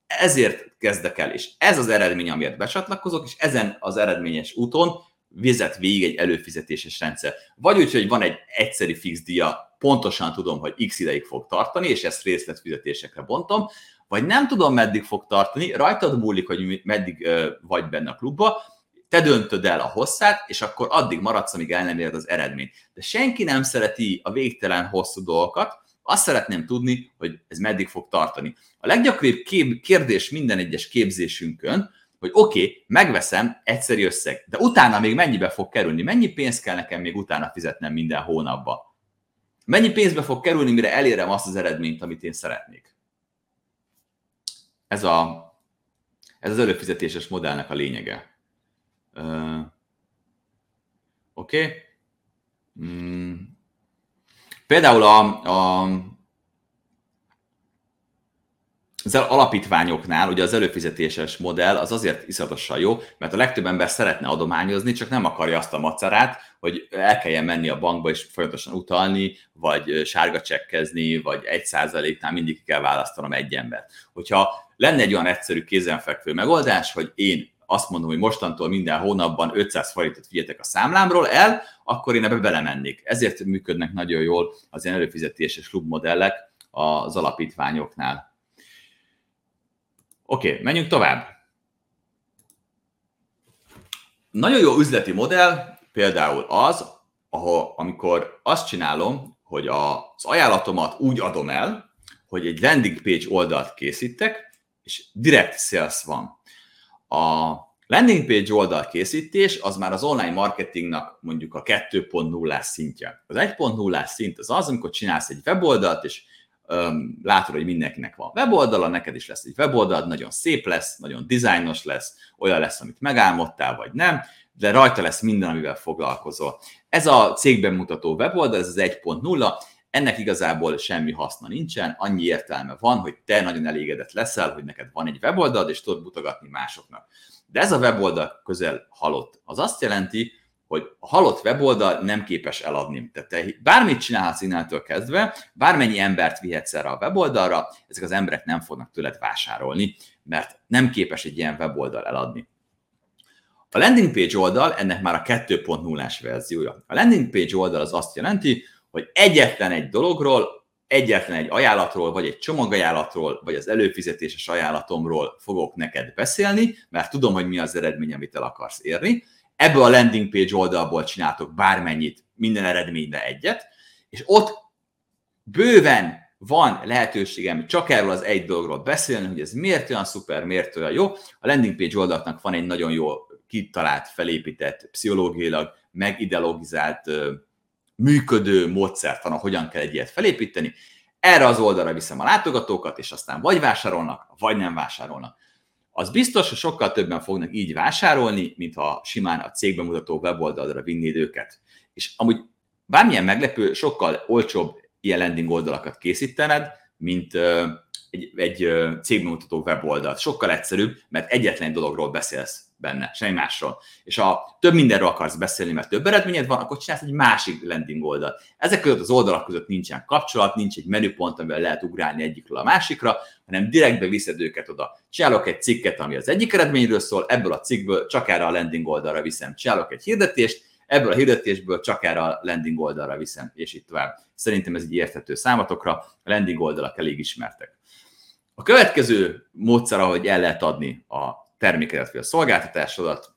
ezért kezdek el, és ez az eredmény, amiért becsatlakozok, és ezen az eredményes úton vizet végig egy előfizetéses rendszer. Vagy úgy, hogy van egy egyszeri fix díja, pontosan tudom, hogy x ideig fog tartani, és ezt részletfizetésekre bontom, vagy nem tudom, meddig fog tartani, rajtad múlik, hogy meddig vagy benne a klubba, te döntöd el a hosszát, és akkor addig maradsz, amíg el nem éred az eredményt. De senki nem szereti a végtelen hosszú dolgokat, azt szeretném tudni, hogy ez meddig fog tartani. A leggyakoribb kérdés minden egyes képzésünkön, hogy oké, okay, megveszem, egyszerű összeg, de utána még mennyibe fog kerülni? Mennyi pénzt kell nekem még utána fizetnem minden hónapban? Mennyi pénzbe fog kerülni, mire elérem azt az eredményt, amit én szeretnék? Ez, a, ez az előfizetéses modellnek a lényege. Uh, Oké? Okay? Mm. Például a, a az alapítványoknál ugye az előfizetéses modell az azért iszatosan jó, mert a legtöbb ember szeretne adományozni, csak nem akarja azt a macerát, hogy el kelljen menni a bankba és folyamatosan utalni, vagy sárga csekkezni, vagy egy százaléknál mindig kell választanom egy embert. Hogyha lenne egy olyan egyszerű kézenfekvő megoldás, hogy én azt mondom, hogy mostantól minden hónapban 500 forintot figyeltek a számlámról el, akkor én ebbe belemennék. Ezért működnek nagyon jól az ilyen előfizetéses klubmodellek az alapítványoknál. Oké, menjünk tovább. Nagyon jó üzleti modell például az, ahol, amikor azt csinálom, hogy az ajánlatomat úgy adom el, hogy egy landing page oldalt készítek, és direct sales van. A landing page oldal készítés az már az online marketingnak mondjuk a 2.0-ás szintje. Az 1.0-ás szint az az, amikor csinálsz egy weboldalt, és látod, hogy mindenkinek van weboldala, neked is lesz egy weboldal, nagyon szép lesz, nagyon dizájnos lesz, olyan lesz, amit megálmodtál, vagy nem, de rajta lesz minden, amivel foglalkozol. Ez a cégben mutató weboldal, ez az 1.0, ennek igazából semmi haszna nincsen, annyi értelme van, hogy te nagyon elégedett leszel, hogy neked van egy weboldal, és tudod mutogatni másoknak. De ez a weboldal közel halott. Az azt jelenti, hogy a halott weboldal nem képes eladni. Tehát te bármit csinálhatsz innentől kezdve, bármennyi embert vihetsz erre a weboldalra, ezek az emberek nem fognak tőled vásárolni, mert nem képes egy ilyen weboldal eladni. A landing page oldal ennek már a 2.0-ás verziója. A landing page oldal az azt jelenti, hogy egyetlen egy dologról, egyetlen egy ajánlatról, vagy egy csomagajánlatról, vagy az előfizetéses ajánlatomról fogok neked beszélni, mert tudom, hogy mi az eredmény, amit el akarsz érni. Ebből a landing page oldalból csináltok bármennyit, minden eredményre egyet, és ott bőven van lehetőségem csak erről az egy dologról beszélni, hogy ez miért olyan szuper, miért olyan jó. A landing page oldalnak van egy nagyon jó kitalált, felépített, pszichológiailag megideologizált működő módszertan, hogyan kell egy ilyet felépíteni. Erre az oldalra viszem a látogatókat, és aztán vagy vásárolnak, vagy nem vásárolnak. Az biztos, hogy sokkal többen fognak így vásárolni, mint ha simán a cégben mutató weboldalra vinnéd őket. És amúgy bármilyen meglepő, sokkal olcsóbb ilyen landing oldalakat készítened, mint egy, egy cégben mutató weboldalt. Sokkal egyszerűbb, mert egyetlen dologról beszélsz benne, semmi másról. És ha több mindenről akarsz beszélni, mert több eredményed van, akkor csinálsz egy másik landing oldalt. Ezek között az oldalak között nincsen kapcsolat, nincs egy menüpont, amivel lehet ugrálni egyikről a másikra, hanem direktbe viszed őket oda. Csinálok egy cikket, ami az egyik eredményről szól, ebből a cikkből csak erre a landing oldalra viszem. Csinálok egy hirdetést, ebből a hirdetésből csak erre a landing oldalra viszem, és itt tovább. Szerintem ez egy érthető számatokra, a landing oldalak elég ismertek. A következő módszer, ahogy el lehet adni a termékedet vagy a szolgáltatásodat,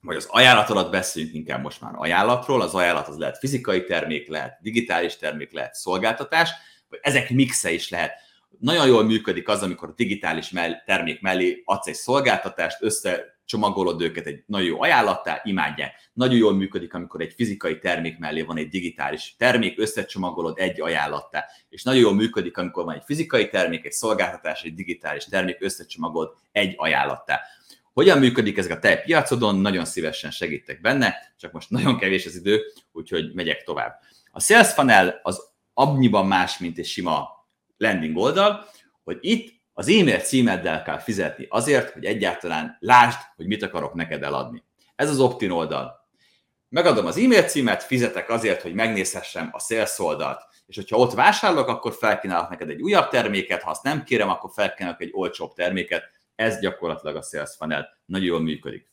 vagy az ajánlatodat beszéljünk inkább most már ajánlatról. Az ajánlat az lehet fizikai termék, lehet digitális termék, lehet szolgáltatás, vagy ezek mixe is lehet. Nagyon jól működik az, amikor digitális termék mellé adsz egy szolgáltatást, össze csomagolod őket egy nagyon jó ajánlattá, imádják. Nagyon jól működik, amikor egy fizikai termék mellé van egy digitális termék, összecsomagolod egy ajánlattá. És nagyon jól működik, amikor van egy fizikai termék, egy szolgáltatás, egy digitális termék, összecsomagolod egy ajánlattá. Hogyan működik ez a te piacodon? Nagyon szívesen segítek benne, csak most nagyon kevés az idő, úgyhogy megyek tovább. A Sales Funnel az annyiban más, mint egy sima landing oldal, hogy itt az e-mail címeddel kell fizetni azért, hogy egyáltalán lásd, hogy mit akarok neked eladni. Ez az opt-in oldal. Megadom az e-mail címet, fizetek azért, hogy megnézhessem a sales oldalt. És hogyha ott vásárolok, akkor felkínálok neked egy újabb terméket, ha azt nem kérem, akkor felkínálok egy olcsóbb terméket, ez gyakorlatilag a sales funnel nagyon jól működik.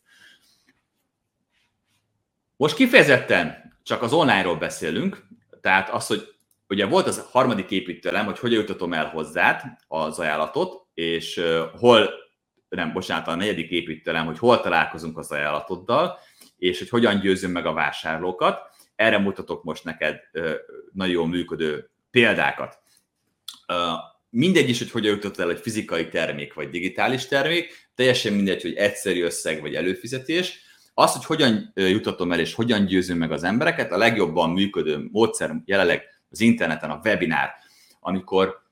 Most kifejezetten csak az online-ról beszélünk, tehát az, hogy ugye volt az harmadik építőlem, hogy hogyan jutatom el hozzád az ajánlatot, és hol, nem, bocsánat, a negyedik építőlem, hogy hol találkozunk az ajánlatoddal, és hogy hogyan győzöm meg a vásárlókat. Erre mutatok most neked nagyon jól működő példákat mindegy is, hogy hogyan jutott el egy fizikai termék vagy digitális termék, teljesen mindegy, hogy egyszerű összeg vagy előfizetés. Az, hogy hogyan jutatom el és hogyan győzöm meg az embereket, a legjobban működő módszer jelenleg az interneten a webinár, amikor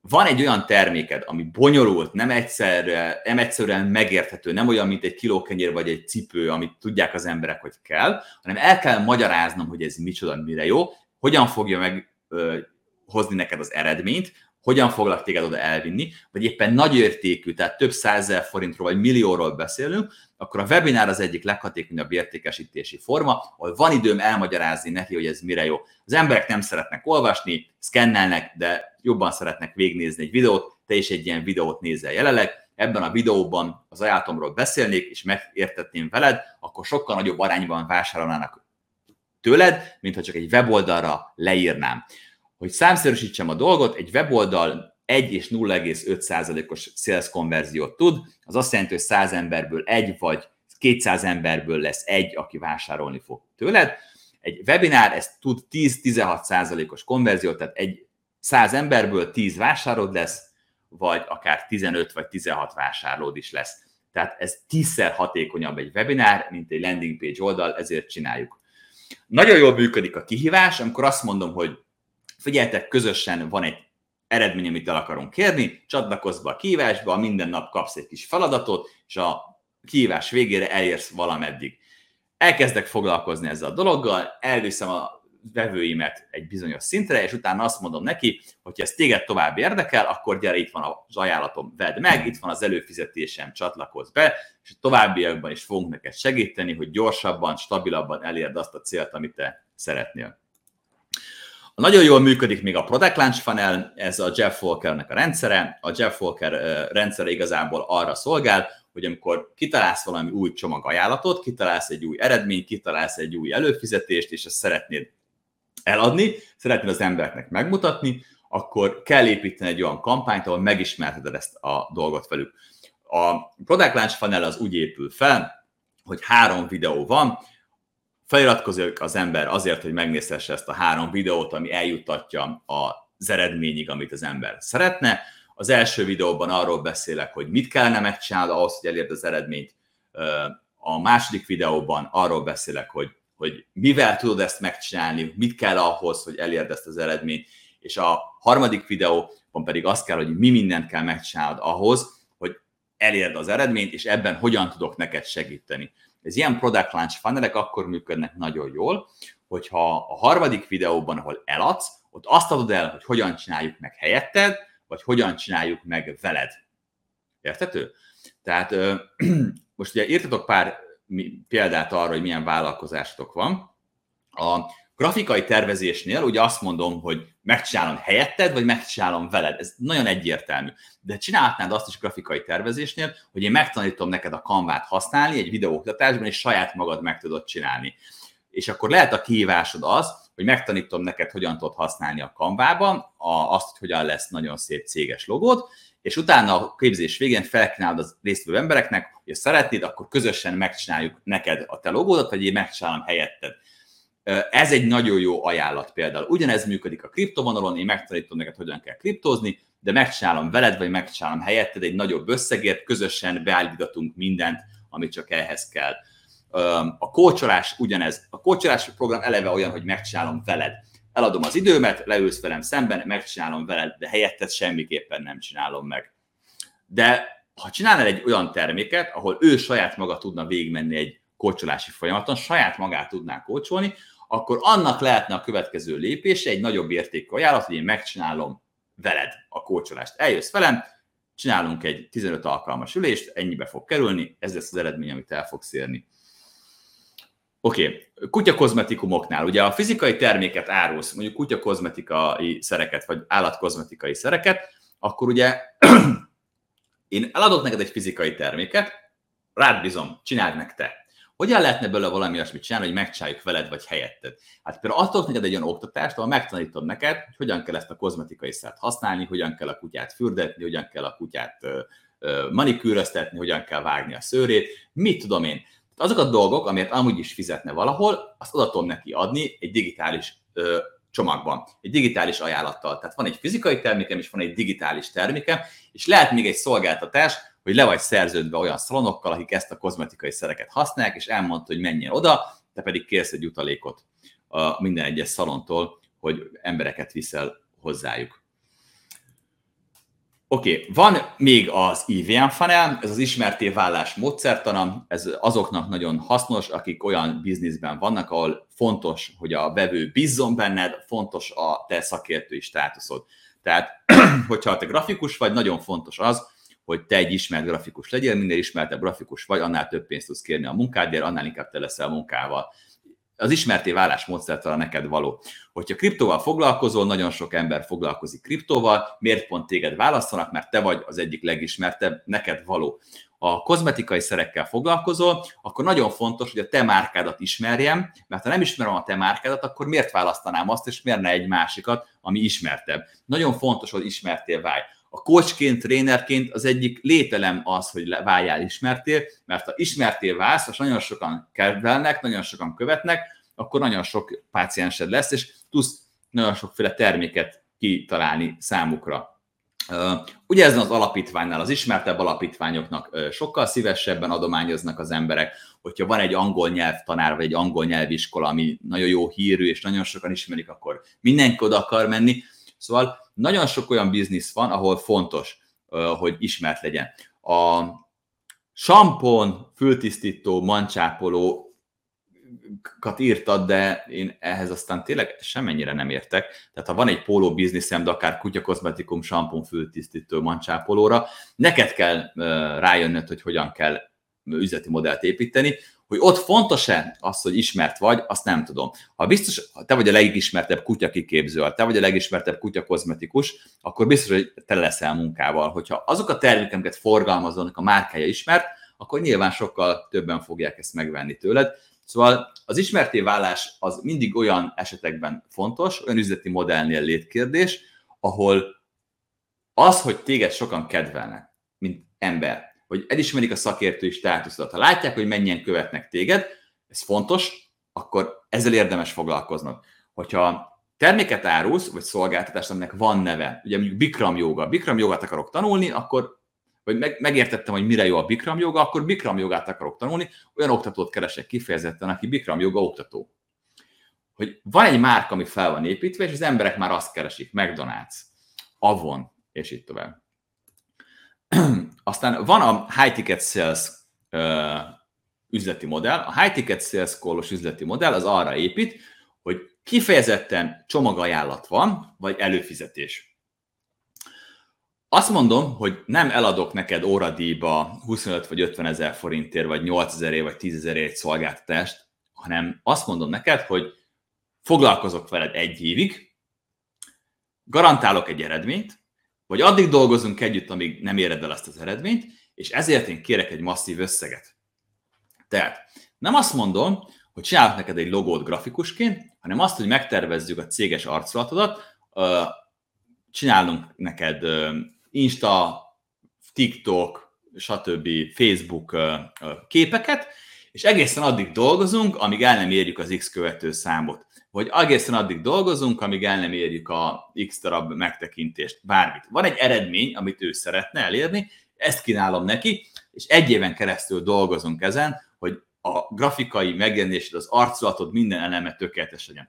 van egy olyan terméked, ami bonyolult, nem, egyszerre, nem egyszerűen megérthető, nem olyan, mint egy kilókenyér vagy egy cipő, amit tudják az emberek, hogy kell, hanem el kell magyaráznom, hogy ez micsoda, mire jó, hogyan fogja meg hozni neked az eredményt, hogyan foglak téged oda elvinni, vagy éppen nagy értékű, tehát több százezer forintról vagy millióról beszélünk, akkor a webinár az egyik leghatékonyabb értékesítési forma, ahol van időm elmagyarázni neki, hogy ez mire jó. Az emberek nem szeretnek olvasni, szkennelnek, de jobban szeretnek végnézni egy videót, te is egy ilyen videót nézel jelenleg, ebben a videóban az ajánlatomról beszélnék, és megértetném veled, akkor sokkal nagyobb arányban vásárolnának tőled, mint ha csak egy weboldalra leírnám. Hogy számszerűsítsem a dolgot, egy weboldal 1 és 0,5%-os sales konverziót tud, az azt jelenti, hogy 100 emberből egy vagy 200 emberből lesz egy, aki vásárolni fog tőled. Egy webinár, ez tud 10-16%-os konverziót, tehát egy 100 emberből 10 vásárod lesz, vagy akár 15 vagy 16 vásárlód is lesz. Tehát ez tízszer hatékonyabb egy webinár, mint egy landing page oldal, ezért csináljuk. Nagyon jól működik a kihívás, amikor azt mondom, hogy figyeltek, közösen van egy eredmény, amit el akarunk kérni, csatlakozz be a kívásba, minden nap kapsz egy kis feladatot, és a kívás végére elérsz valameddig. Elkezdek foglalkozni ezzel a dologgal, elviszem a vevőimet egy bizonyos szintre, és utána azt mondom neki, hogy ez téged tovább érdekel, akkor gyere, itt van az ajánlatom, vedd meg, itt van az előfizetésem, csatlakozz be, és a továbbiakban is fogunk neked segíteni, hogy gyorsabban, stabilabban elérd azt a célt, amit te szeretnél. Nagyon jól működik még a Product Launch Funnel, ez a Jeff Walkernek a rendszere. A Jeff Walker rendszere igazából arra szolgál, hogy amikor kitalálsz valami új csomagajánlatot, kitalálsz egy új eredményt, kitalálsz egy új előfizetést, és ezt szeretnéd eladni, szeretnéd az embereknek megmutatni, akkor kell építeni egy olyan kampányt, ahol megismerheted ezt a dolgot velük. A Product Launch Funnel az úgy épül fel, hogy három videó van, feliratkozik az ember azért, hogy megnézhesse ezt a három videót, ami eljuttatja az eredményig, amit az ember szeretne. Az első videóban arról beszélek, hogy mit kellene megcsinálni ahhoz, hogy elérd az eredményt. A második videóban arról beszélek, hogy, hogy mivel tudod ezt megcsinálni, mit kell ahhoz, hogy elérd ezt az eredményt. És a harmadik videóban pedig azt kell, hogy mi mindent kell megcsinálnod ahhoz, hogy elérd az eredményt, és ebben hogyan tudok neked segíteni. Ez ilyen product launch funnelek akkor működnek nagyon jól, hogyha a harmadik videóban, ahol eladsz, ott azt adod el, hogy hogyan csináljuk meg helyetted, vagy hogyan csináljuk meg veled. Értető? Tehát most ugye írtatok pár példát arra, hogy milyen vállalkozásotok van. A grafikai tervezésnél ugye azt mondom, hogy megcsinálom helyetted, vagy megcsinálom veled. Ez nagyon egyértelmű. De csinálhatnád azt is grafikai tervezésnél, hogy én megtanítom neked a kanvát használni egy videóoktatásban, és saját magad meg tudod csinálni. És akkor lehet a kihívásod az, hogy megtanítom neked, hogyan tudod használni a kanvában, azt, hogy hogyan lesz nagyon szép céges logót, és utána a képzés végén felkínálod az résztvevő embereknek, hogy ha szeretnéd, akkor közösen megcsináljuk neked a te logódat, vagy én megcsinálom helyetted. Ez egy nagyon jó ajánlat például. Ugyanez működik a kriptovonalon, én megtanítom neked, hogyan kell kriptózni, de megcsinálom veled, vagy megcsinálom helyetted egy nagyobb összegért, közösen beállítatunk mindent, amit csak ehhez kell. A kócsolás ugyanez. A kócsolás program eleve olyan, hogy megcsinálom veled. Eladom az időmet, leülsz velem szemben, megcsinálom veled, de helyetted semmiképpen nem csinálom meg. De ha csinálnál egy olyan terméket, ahol ő saját maga tudna végigmenni egy kócsolási folyamaton, saját magát tudná kócsolni, akkor annak lehetne a következő lépése egy nagyobb értékű ajánlat, hogy én megcsinálom veled a kócsolást. Eljössz velem, csinálunk egy 15 alkalmas ülést, ennyibe fog kerülni, ez lesz az eredmény, amit el fogsz érni. Oké, okay. kutyakozmetikumoknál, ugye a fizikai terméket árulsz, mondjuk kutyakozmetikai szereket, vagy állatkozmetikai szereket, akkor ugye én eladok neked egy fizikai terméket, rád bizom, csináld meg te. Hogyan lehetne belőle valami olyasmit csinálni, hogy megcsináljuk veled vagy helyetted? Hát például adtok neked egy olyan oktatást, ahol megtanítom neked, hogy hogyan kell ezt a kozmetikai szert használni, hogyan kell a kutyát fürdetni, hogyan kell a kutyát manikűröztetni, hogyan kell vágni a szőrét, mit tudom én. Azok a dolgok, amért amúgy is fizetne valahol, azt adatom neki adni egy digitális ö, csomagban, egy digitális ajánlattal. Tehát van egy fizikai termékem, és van egy digitális termékem, és lehet még egy szolgáltatás, hogy le vagy szerződve olyan szalonokkal, akik ezt a kozmetikai szereket használják, és elmondta, hogy menjen oda, te pedig kérsz egy utalékot a minden egyes szalontól, hogy embereket viszel hozzájuk. Oké, okay. van még az IVM funnel, ez az ismerté vállás módszertana, ez azoknak nagyon hasznos, akik olyan bizniszben vannak, ahol fontos, hogy a vevő bízzon benned, fontos a te szakértői státuszod. Tehát, hogyha te grafikus vagy, nagyon fontos az, hogy te egy ismert grafikus legyél, minél ismertebb grafikus vagy, annál több pénzt tudsz kérni a munkádért, annál inkább te leszel munkával. Az ismerté válás módszertelen neked való. Hogyha kriptóval foglalkozol, nagyon sok ember foglalkozik kriptóval, miért pont téged választanak, mert te vagy az egyik legismertebb, neked való. A kozmetikai szerekkel foglalkozol, akkor nagyon fontos, hogy a te márkádat ismerjem, mert ha nem ismerem a te márkádat, akkor miért választanám azt, és miért ne egy másikat, ami ismertebb. Nagyon fontos, hogy ismertél válj a coachként, trénerként az egyik lételem az, hogy váljál ismertél, mert ha ismertél válsz, és nagyon sokan kedvelnek, nagyon sokan követnek, akkor nagyon sok páciensed lesz, és tudsz nagyon sokféle terméket kitalálni számukra. Ugye ez az alapítványnál, az ismertebb alapítványoknak sokkal szívesebben adományoznak az emberek, hogyha van egy angol nyelvtanár, vagy egy angol nyelviskola, ami nagyon jó hírű, és nagyon sokan ismerik, akkor mindenki oda akar menni. Szóval nagyon sok olyan biznisz van, ahol fontos, hogy ismert legyen. A sampon, fültisztító, mancsápoló kat írtad, de én ehhez aztán tényleg semennyire nem értek. Tehát ha van egy póló bizniszem, de akár kutyakozmetikum, sampon, fültisztító, mancsápolóra, neked kell rájönnöd, hogy hogyan kell üzleti modellt építeni, hogy ott fontos-e az, hogy ismert vagy, azt nem tudom. Ha biztos, ha te vagy a legismertebb kutyakiképző, ha te vagy a legismertebb kutyakozmetikus, akkor biztos, hogy te leszel munkával. Hogyha azok a termékek, amiket forgalmazónak a márkája ismert, akkor nyilván sokkal többen fogják ezt megvenni tőled. Szóval az ismerté válás az mindig olyan esetekben fontos, olyan üzleti modellnél létkérdés, ahol az, hogy téged sokan kedvelnek, mint ember, hogy elismerik a szakértői státuszodat, ha látják, hogy mennyien követnek téged, ez fontos, akkor ezzel érdemes foglalkoznod. Hogyha terméket árulsz, vagy szolgáltatást, aminek van neve, ugye mondjuk Bikram joga, Bikram jogát akarok tanulni, akkor vagy meg, megértettem, hogy mire jó a Bikram joga, akkor Bikram jogát akarok tanulni, olyan oktatót keresek kifejezetten, aki Bikram joga oktató. Hogy van egy márka, ami fel van építve, és az emberek már azt keresik, McDonald's, Avon, és így tovább. Aztán van a high ticket sales uh, üzleti modell. A high ticket sales call üzleti modell az arra épít, hogy kifejezetten csomagajánlat van, vagy előfizetés. Azt mondom, hogy nem eladok neked óradíjba 25 vagy 50 ezer forintért, vagy 8 ezerért, vagy 10 ezerért egy szolgáltatást, hanem azt mondom neked, hogy foglalkozok veled egy évig, garantálok egy eredményt, vagy addig dolgozunk együtt, amíg nem éred el azt az eredményt, és ezért én kérek egy masszív összeget. Tehát nem azt mondom, hogy csinálok neked egy logót grafikusként, hanem azt, hogy megtervezzük a céges arculatodat, csinálunk neked Insta, TikTok, stb. Facebook képeket, és egészen addig dolgozunk, amíg el nem érjük az X követő számot. Vagy egészen addig dolgozunk, amíg el nem érjük a X darab megtekintést, bármit. Van egy eredmény, amit ő szeretne elérni, ezt kínálom neki, és egy éven keresztül dolgozunk ezen, hogy a grafikai megjelenésed, az arculatod, minden eleme tökéletes legyen.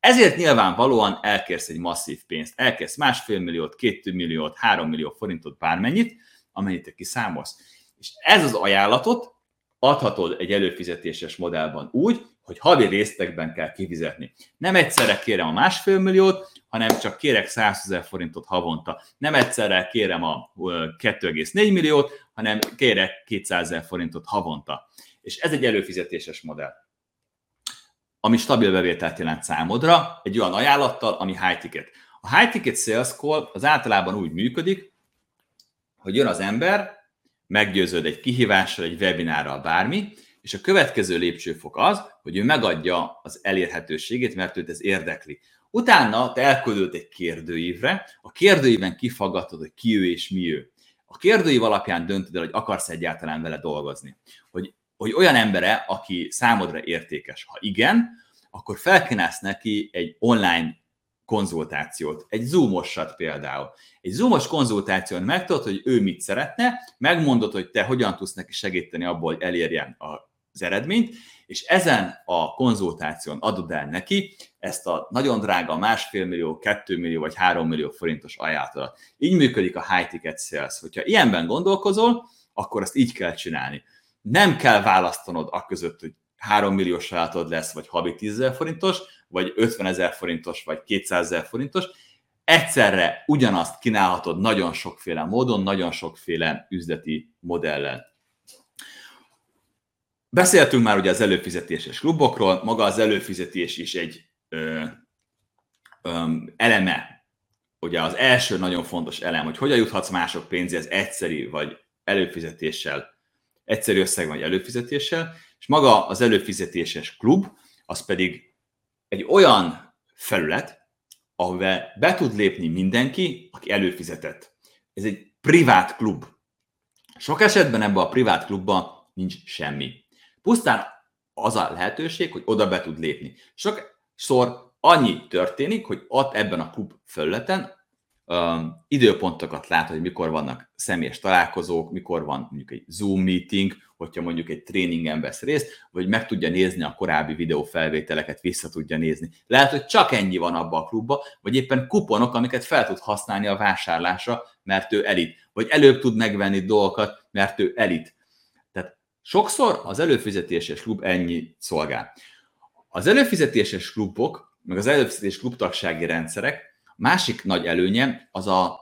Ezért nyilvánvalóan elkérsz egy masszív pénzt, elkérsz másfél milliót, két milliót, három millió forintot, bármennyit, amennyit te kiszámolsz. És ez az ajánlatot adhatod egy előfizetéses modellban úgy, hogy havi résztekben kell kifizetni. Nem egyszerre kérem a másfél milliót, hanem csak kérek 100 ezer forintot havonta. Nem egyszerre kérem a 2,4 milliót, hanem kérek 200 ezer forintot havonta. És ez egy előfizetéses modell ami stabil bevételt jelent számodra, egy olyan ajánlattal, ami high ticket. A high ticket sales call az általában úgy működik, hogy jön az ember, meggyőződ egy kihívással, egy webinárral, bármi, és a következő lépcsőfok az, hogy ő megadja az elérhetőségét, mert őt ez érdekli. Utána te elküldöd egy kérdőívre, a kérdőívben kifaggatod, hogy ki ő és mi ő. A kérdőív alapján döntöd el, hogy akarsz egyáltalán vele dolgozni. Hogy hogy olyan embere, aki számodra értékes. Ha igen, akkor felkínálsz neki egy online konzultációt, egy zoomosat például. Egy zoomos konzultáción megtudod, hogy ő mit szeretne, megmondod, hogy te hogyan tudsz neki segíteni abból, hogy elérjen az eredményt, és ezen a konzultáción adod el neki ezt a nagyon drága másfél millió, kettő millió vagy három millió forintos ajánlatot. Így működik a high ticket sales. Hogyha ilyenben gondolkozol, akkor azt így kell csinálni nem kell választanod a között, hogy 3 milliós sajátod lesz, vagy havi 10 ezer forintos, vagy 50 ezer forintos, vagy 200 ezer forintos. Egyszerre ugyanazt kínálhatod nagyon sokféle módon, nagyon sokféle üzleti modellel. Beszéltünk már ugye az előfizetéses klubokról, maga az előfizetés is egy ö, ö, eleme, ugye az első nagyon fontos elem, hogy hogyan juthatsz mások pénzéhez egyszerű vagy előfizetéssel egyszerű összeg vagy előfizetéssel, és maga az előfizetéses klub, az pedig egy olyan felület, ahol be tud lépni mindenki, aki előfizetett. Ez egy privát klub. Sok esetben ebben a privát klubban nincs semmi. Pusztán az a lehetőség, hogy oda be tud lépni. Sokszor annyi történik, hogy ott ebben a klub felületen időpontokat lát, hogy mikor vannak személyes találkozók, mikor van mondjuk egy Zoom meeting, hogyha mondjuk egy tréningen vesz részt, vagy meg tudja nézni a korábbi videófelvételeket, vissza tudja nézni. Lehet, hogy csak ennyi van abban a klubba, vagy éppen kuponok, amiket fel tud használni a vásárlásra, mert ő elit, vagy előbb tud megvenni dolgokat, mert ő elit. Sokszor az előfizetéses klub ennyi szolgál. Az előfizetéses klubok, meg az előfizetés klubtagsági rendszerek Másik nagy előnye az a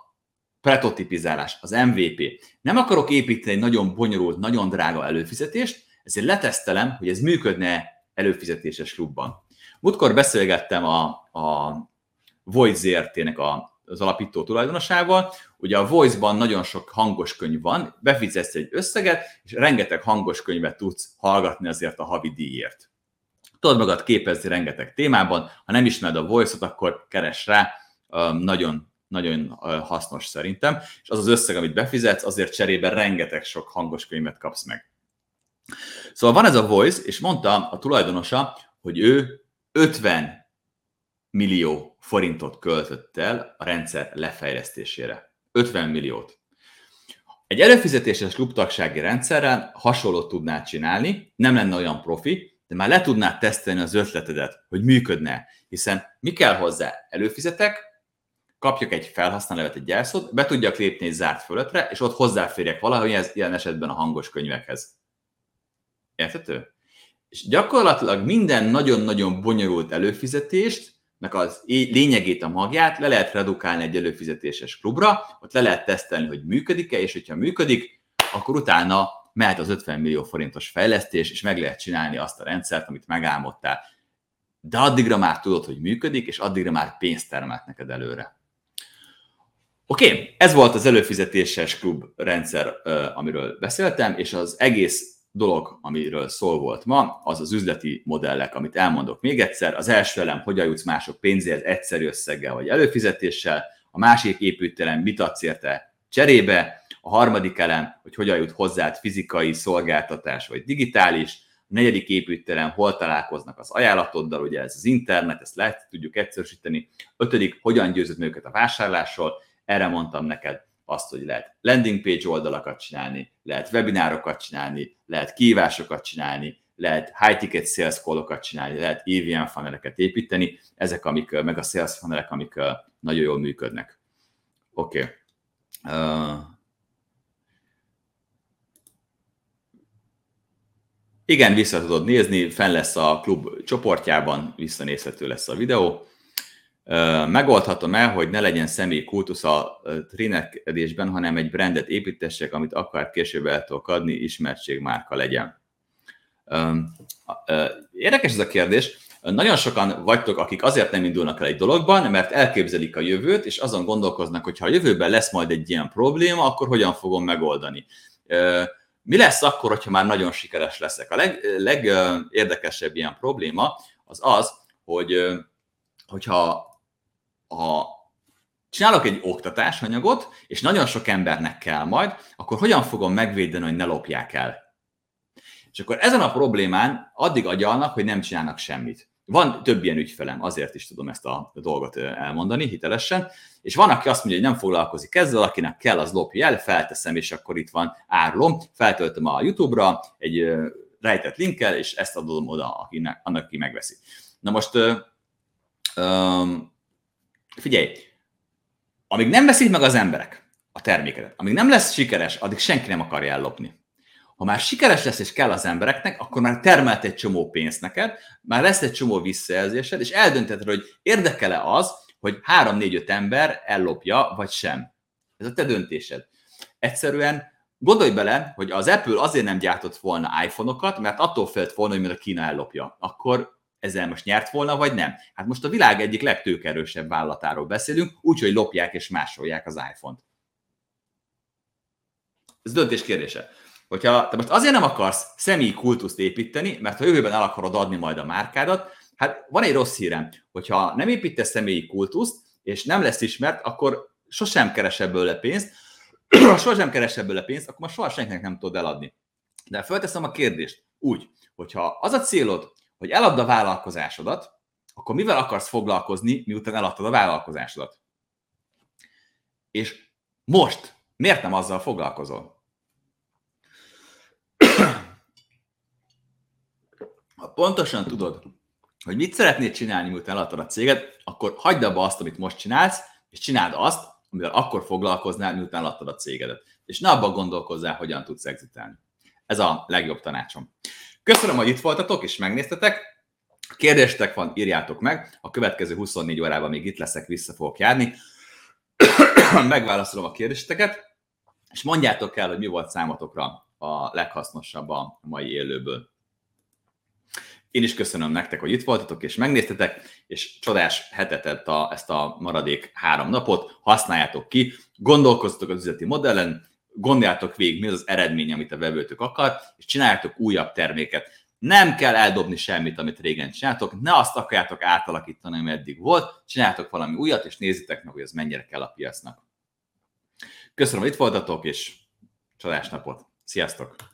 prototipizálás, az MVP. Nem akarok építeni egy nagyon bonyolult, nagyon drága előfizetést, ezért letesztelem, hogy ez működne előfizetéses klubban. Múltkor beszélgettem a, a Voice ZRT-nek a, az alapító tulajdonosával, ugye a Voice-ban nagyon sok hangos könyv van, befizetsz egy összeget, és rengeteg hangos könyvet tudsz hallgatni azért a havi díjért. Tudod magad képezni rengeteg témában, ha nem ismered a Voice-ot, akkor keres rá, nagyon nagyon hasznos szerintem, és az az összeg, amit befizetsz, azért cserébe rengeteg sok hangos könyvet kapsz meg. Szóval van ez a Voice, és mondta a tulajdonosa, hogy ő 50 millió forintot költött el a rendszer lefejlesztésére. 50 milliót. Egy előfizetéses klubtagsági rendszerrel hasonlót tudnád csinálni, nem lenne olyan profi, de már le tudnád tesztelni az ötletedet, hogy működne. Hiszen mi kell hozzá? Előfizetek, kapjak egy felhasználót, egy jelszót, be tudjak lépni egy zárt fölöttre, és ott hozzáférjek valahogy ez ilyen esetben a hangos könyvekhez. Érthető? És gyakorlatilag minden nagyon-nagyon bonyolult előfizetést, meg az lényegét, a magját le lehet redukálni egy előfizetéses klubra, ott le lehet tesztelni, hogy működik-e, és hogyha működik, akkor utána mehet az 50 millió forintos fejlesztés, és meg lehet csinálni azt a rendszert, amit megálmodtál. De addigra már tudod, hogy működik, és addigra már pénzt termelt neked előre. Oké, okay, ez volt az előfizetéses klub rendszer, amiről beszéltem, és az egész dolog, amiről szól volt ma, az az üzleti modellek, amit elmondok még egyszer. Az első elem, hogyan jutsz mások pénzért egyszerű összeggel vagy előfizetéssel, a másik építőelem, mit adsz érte cserébe, a harmadik elem, hogy hogyan jut hozzád fizikai szolgáltatás vagy digitális, a negyedik építőelem, hol találkoznak az ajánlatoddal, ugye ez az internet, ezt lehet tudjuk egyszerűsíteni, ötödik, hogyan győzött őket a vásárlásról, erre mondtam neked azt, hogy lehet landing page oldalakat csinálni, lehet webinárokat csinálni, lehet kihívásokat csinálni, lehet high ticket sales call-okat csinálni, lehet EVM funneleket építeni, ezek amik, meg a sales funnelek, amik nagyon jól működnek. Oké. Okay. Uh, igen, vissza tudod nézni, fenn lesz a klub csoportjában, visszanézhető lesz a videó megoldhatom el, hogy ne legyen személy kultusz a trénerkedésben, hanem egy brandet építessek, amit akár később el tudok adni, ismertség legyen. Érdekes ez a kérdés. Nagyon sokan vagytok, akik azért nem indulnak el egy dologban, mert elképzelik a jövőt, és azon gondolkoznak, hogy ha a jövőben lesz majd egy ilyen probléma, akkor hogyan fogom megoldani. Mi lesz akkor, hogyha már nagyon sikeres leszek? A leg, legérdekesebb ilyen probléma az az, hogy hogyha ha csinálok egy oktatásanyagot, és nagyon sok embernek kell majd, akkor hogyan fogom megvédeni, hogy ne lopják el? És akkor ezen a problémán addig agyalnak, hogy nem csinálnak semmit. Van több ilyen ügyfelem, azért is tudom ezt a dolgot elmondani hitelesen, és van, aki azt mondja, hogy nem foglalkozik ezzel, akinek kell, az lopja el, felteszem, és akkor itt van árulom, feltöltöm a YouTube-ra egy rejtett linkkel, és ezt adom oda akinek, annak, aki megveszi. Na most um, figyelj, amíg nem veszik meg az emberek a terméket, amíg nem lesz sikeres, addig senki nem akarja ellopni. Ha már sikeres lesz és kell az embereknek, akkor már termelt egy csomó pénzt neked, már lesz egy csomó visszajelzésed, és eldöntheted, hogy érdekele az, hogy 3-4-5 ember ellopja, vagy sem. Ez a te döntésed. Egyszerűen gondolj bele, hogy az Apple azért nem gyártott volna iPhone-okat, mert attól félt volna, hogy a Kína ellopja. Akkor ezzel most nyert volna, vagy nem? Hát most a világ egyik legtőkerősebb vállalatáról beszélünk, úgyhogy lopják és másolják az iPhone-t. Ez döntés kérdése. Hogyha te most azért nem akarsz személyi kultuszt építeni, mert ha jövőben el akarod adni majd a márkádat, hát van egy rossz hírem, hogyha nem építesz személyi kultuszt, és nem lesz ismert, akkor sosem keres ebből pénzt, ha sosem keres ebből pénzt, akkor most soha senkinek nem tudod eladni. De felteszem a kérdést úgy, hogyha az a célod, hogy eladd a vállalkozásodat, akkor mivel akarsz foglalkozni, miután eladtad a vállalkozásodat? És most miért nem azzal foglalkozol? Ha pontosan tudod, hogy mit szeretnéd csinálni, miután eladtad a céget, akkor hagyd abba azt, amit most csinálsz, és csináld azt, amivel akkor foglalkoznál, miután eladtad a cégedet. És ne abba gondolkozzál, hogyan tudsz exitálni. Ez a legjobb tanácsom. Köszönöm, hogy itt voltatok és megnéztetek. Kérdéstek van, írjátok meg. A következő 24 órában még itt leszek, vissza fogok járni. Megválaszolom a kérdéseteket, és mondjátok el, hogy mi volt számotokra a leghasznosabb a mai élőből. Én is köszönöm nektek, hogy itt voltatok és megnéztetek, és csodás hetet a, ezt a maradék három napot, használjátok ki, gondolkozzatok az üzleti modellen, gondoljátok végig, mi az az eredmény, amit a vevőtök akar, és csináljátok újabb terméket. Nem kell eldobni semmit, amit régen csináltok, ne azt akarjátok átalakítani, ami eddig volt, csináljátok valami újat, és nézzétek meg, hogy ez mennyire kell a piacnak. Köszönöm, hogy itt voltatok, és csodás napot! Sziasztok!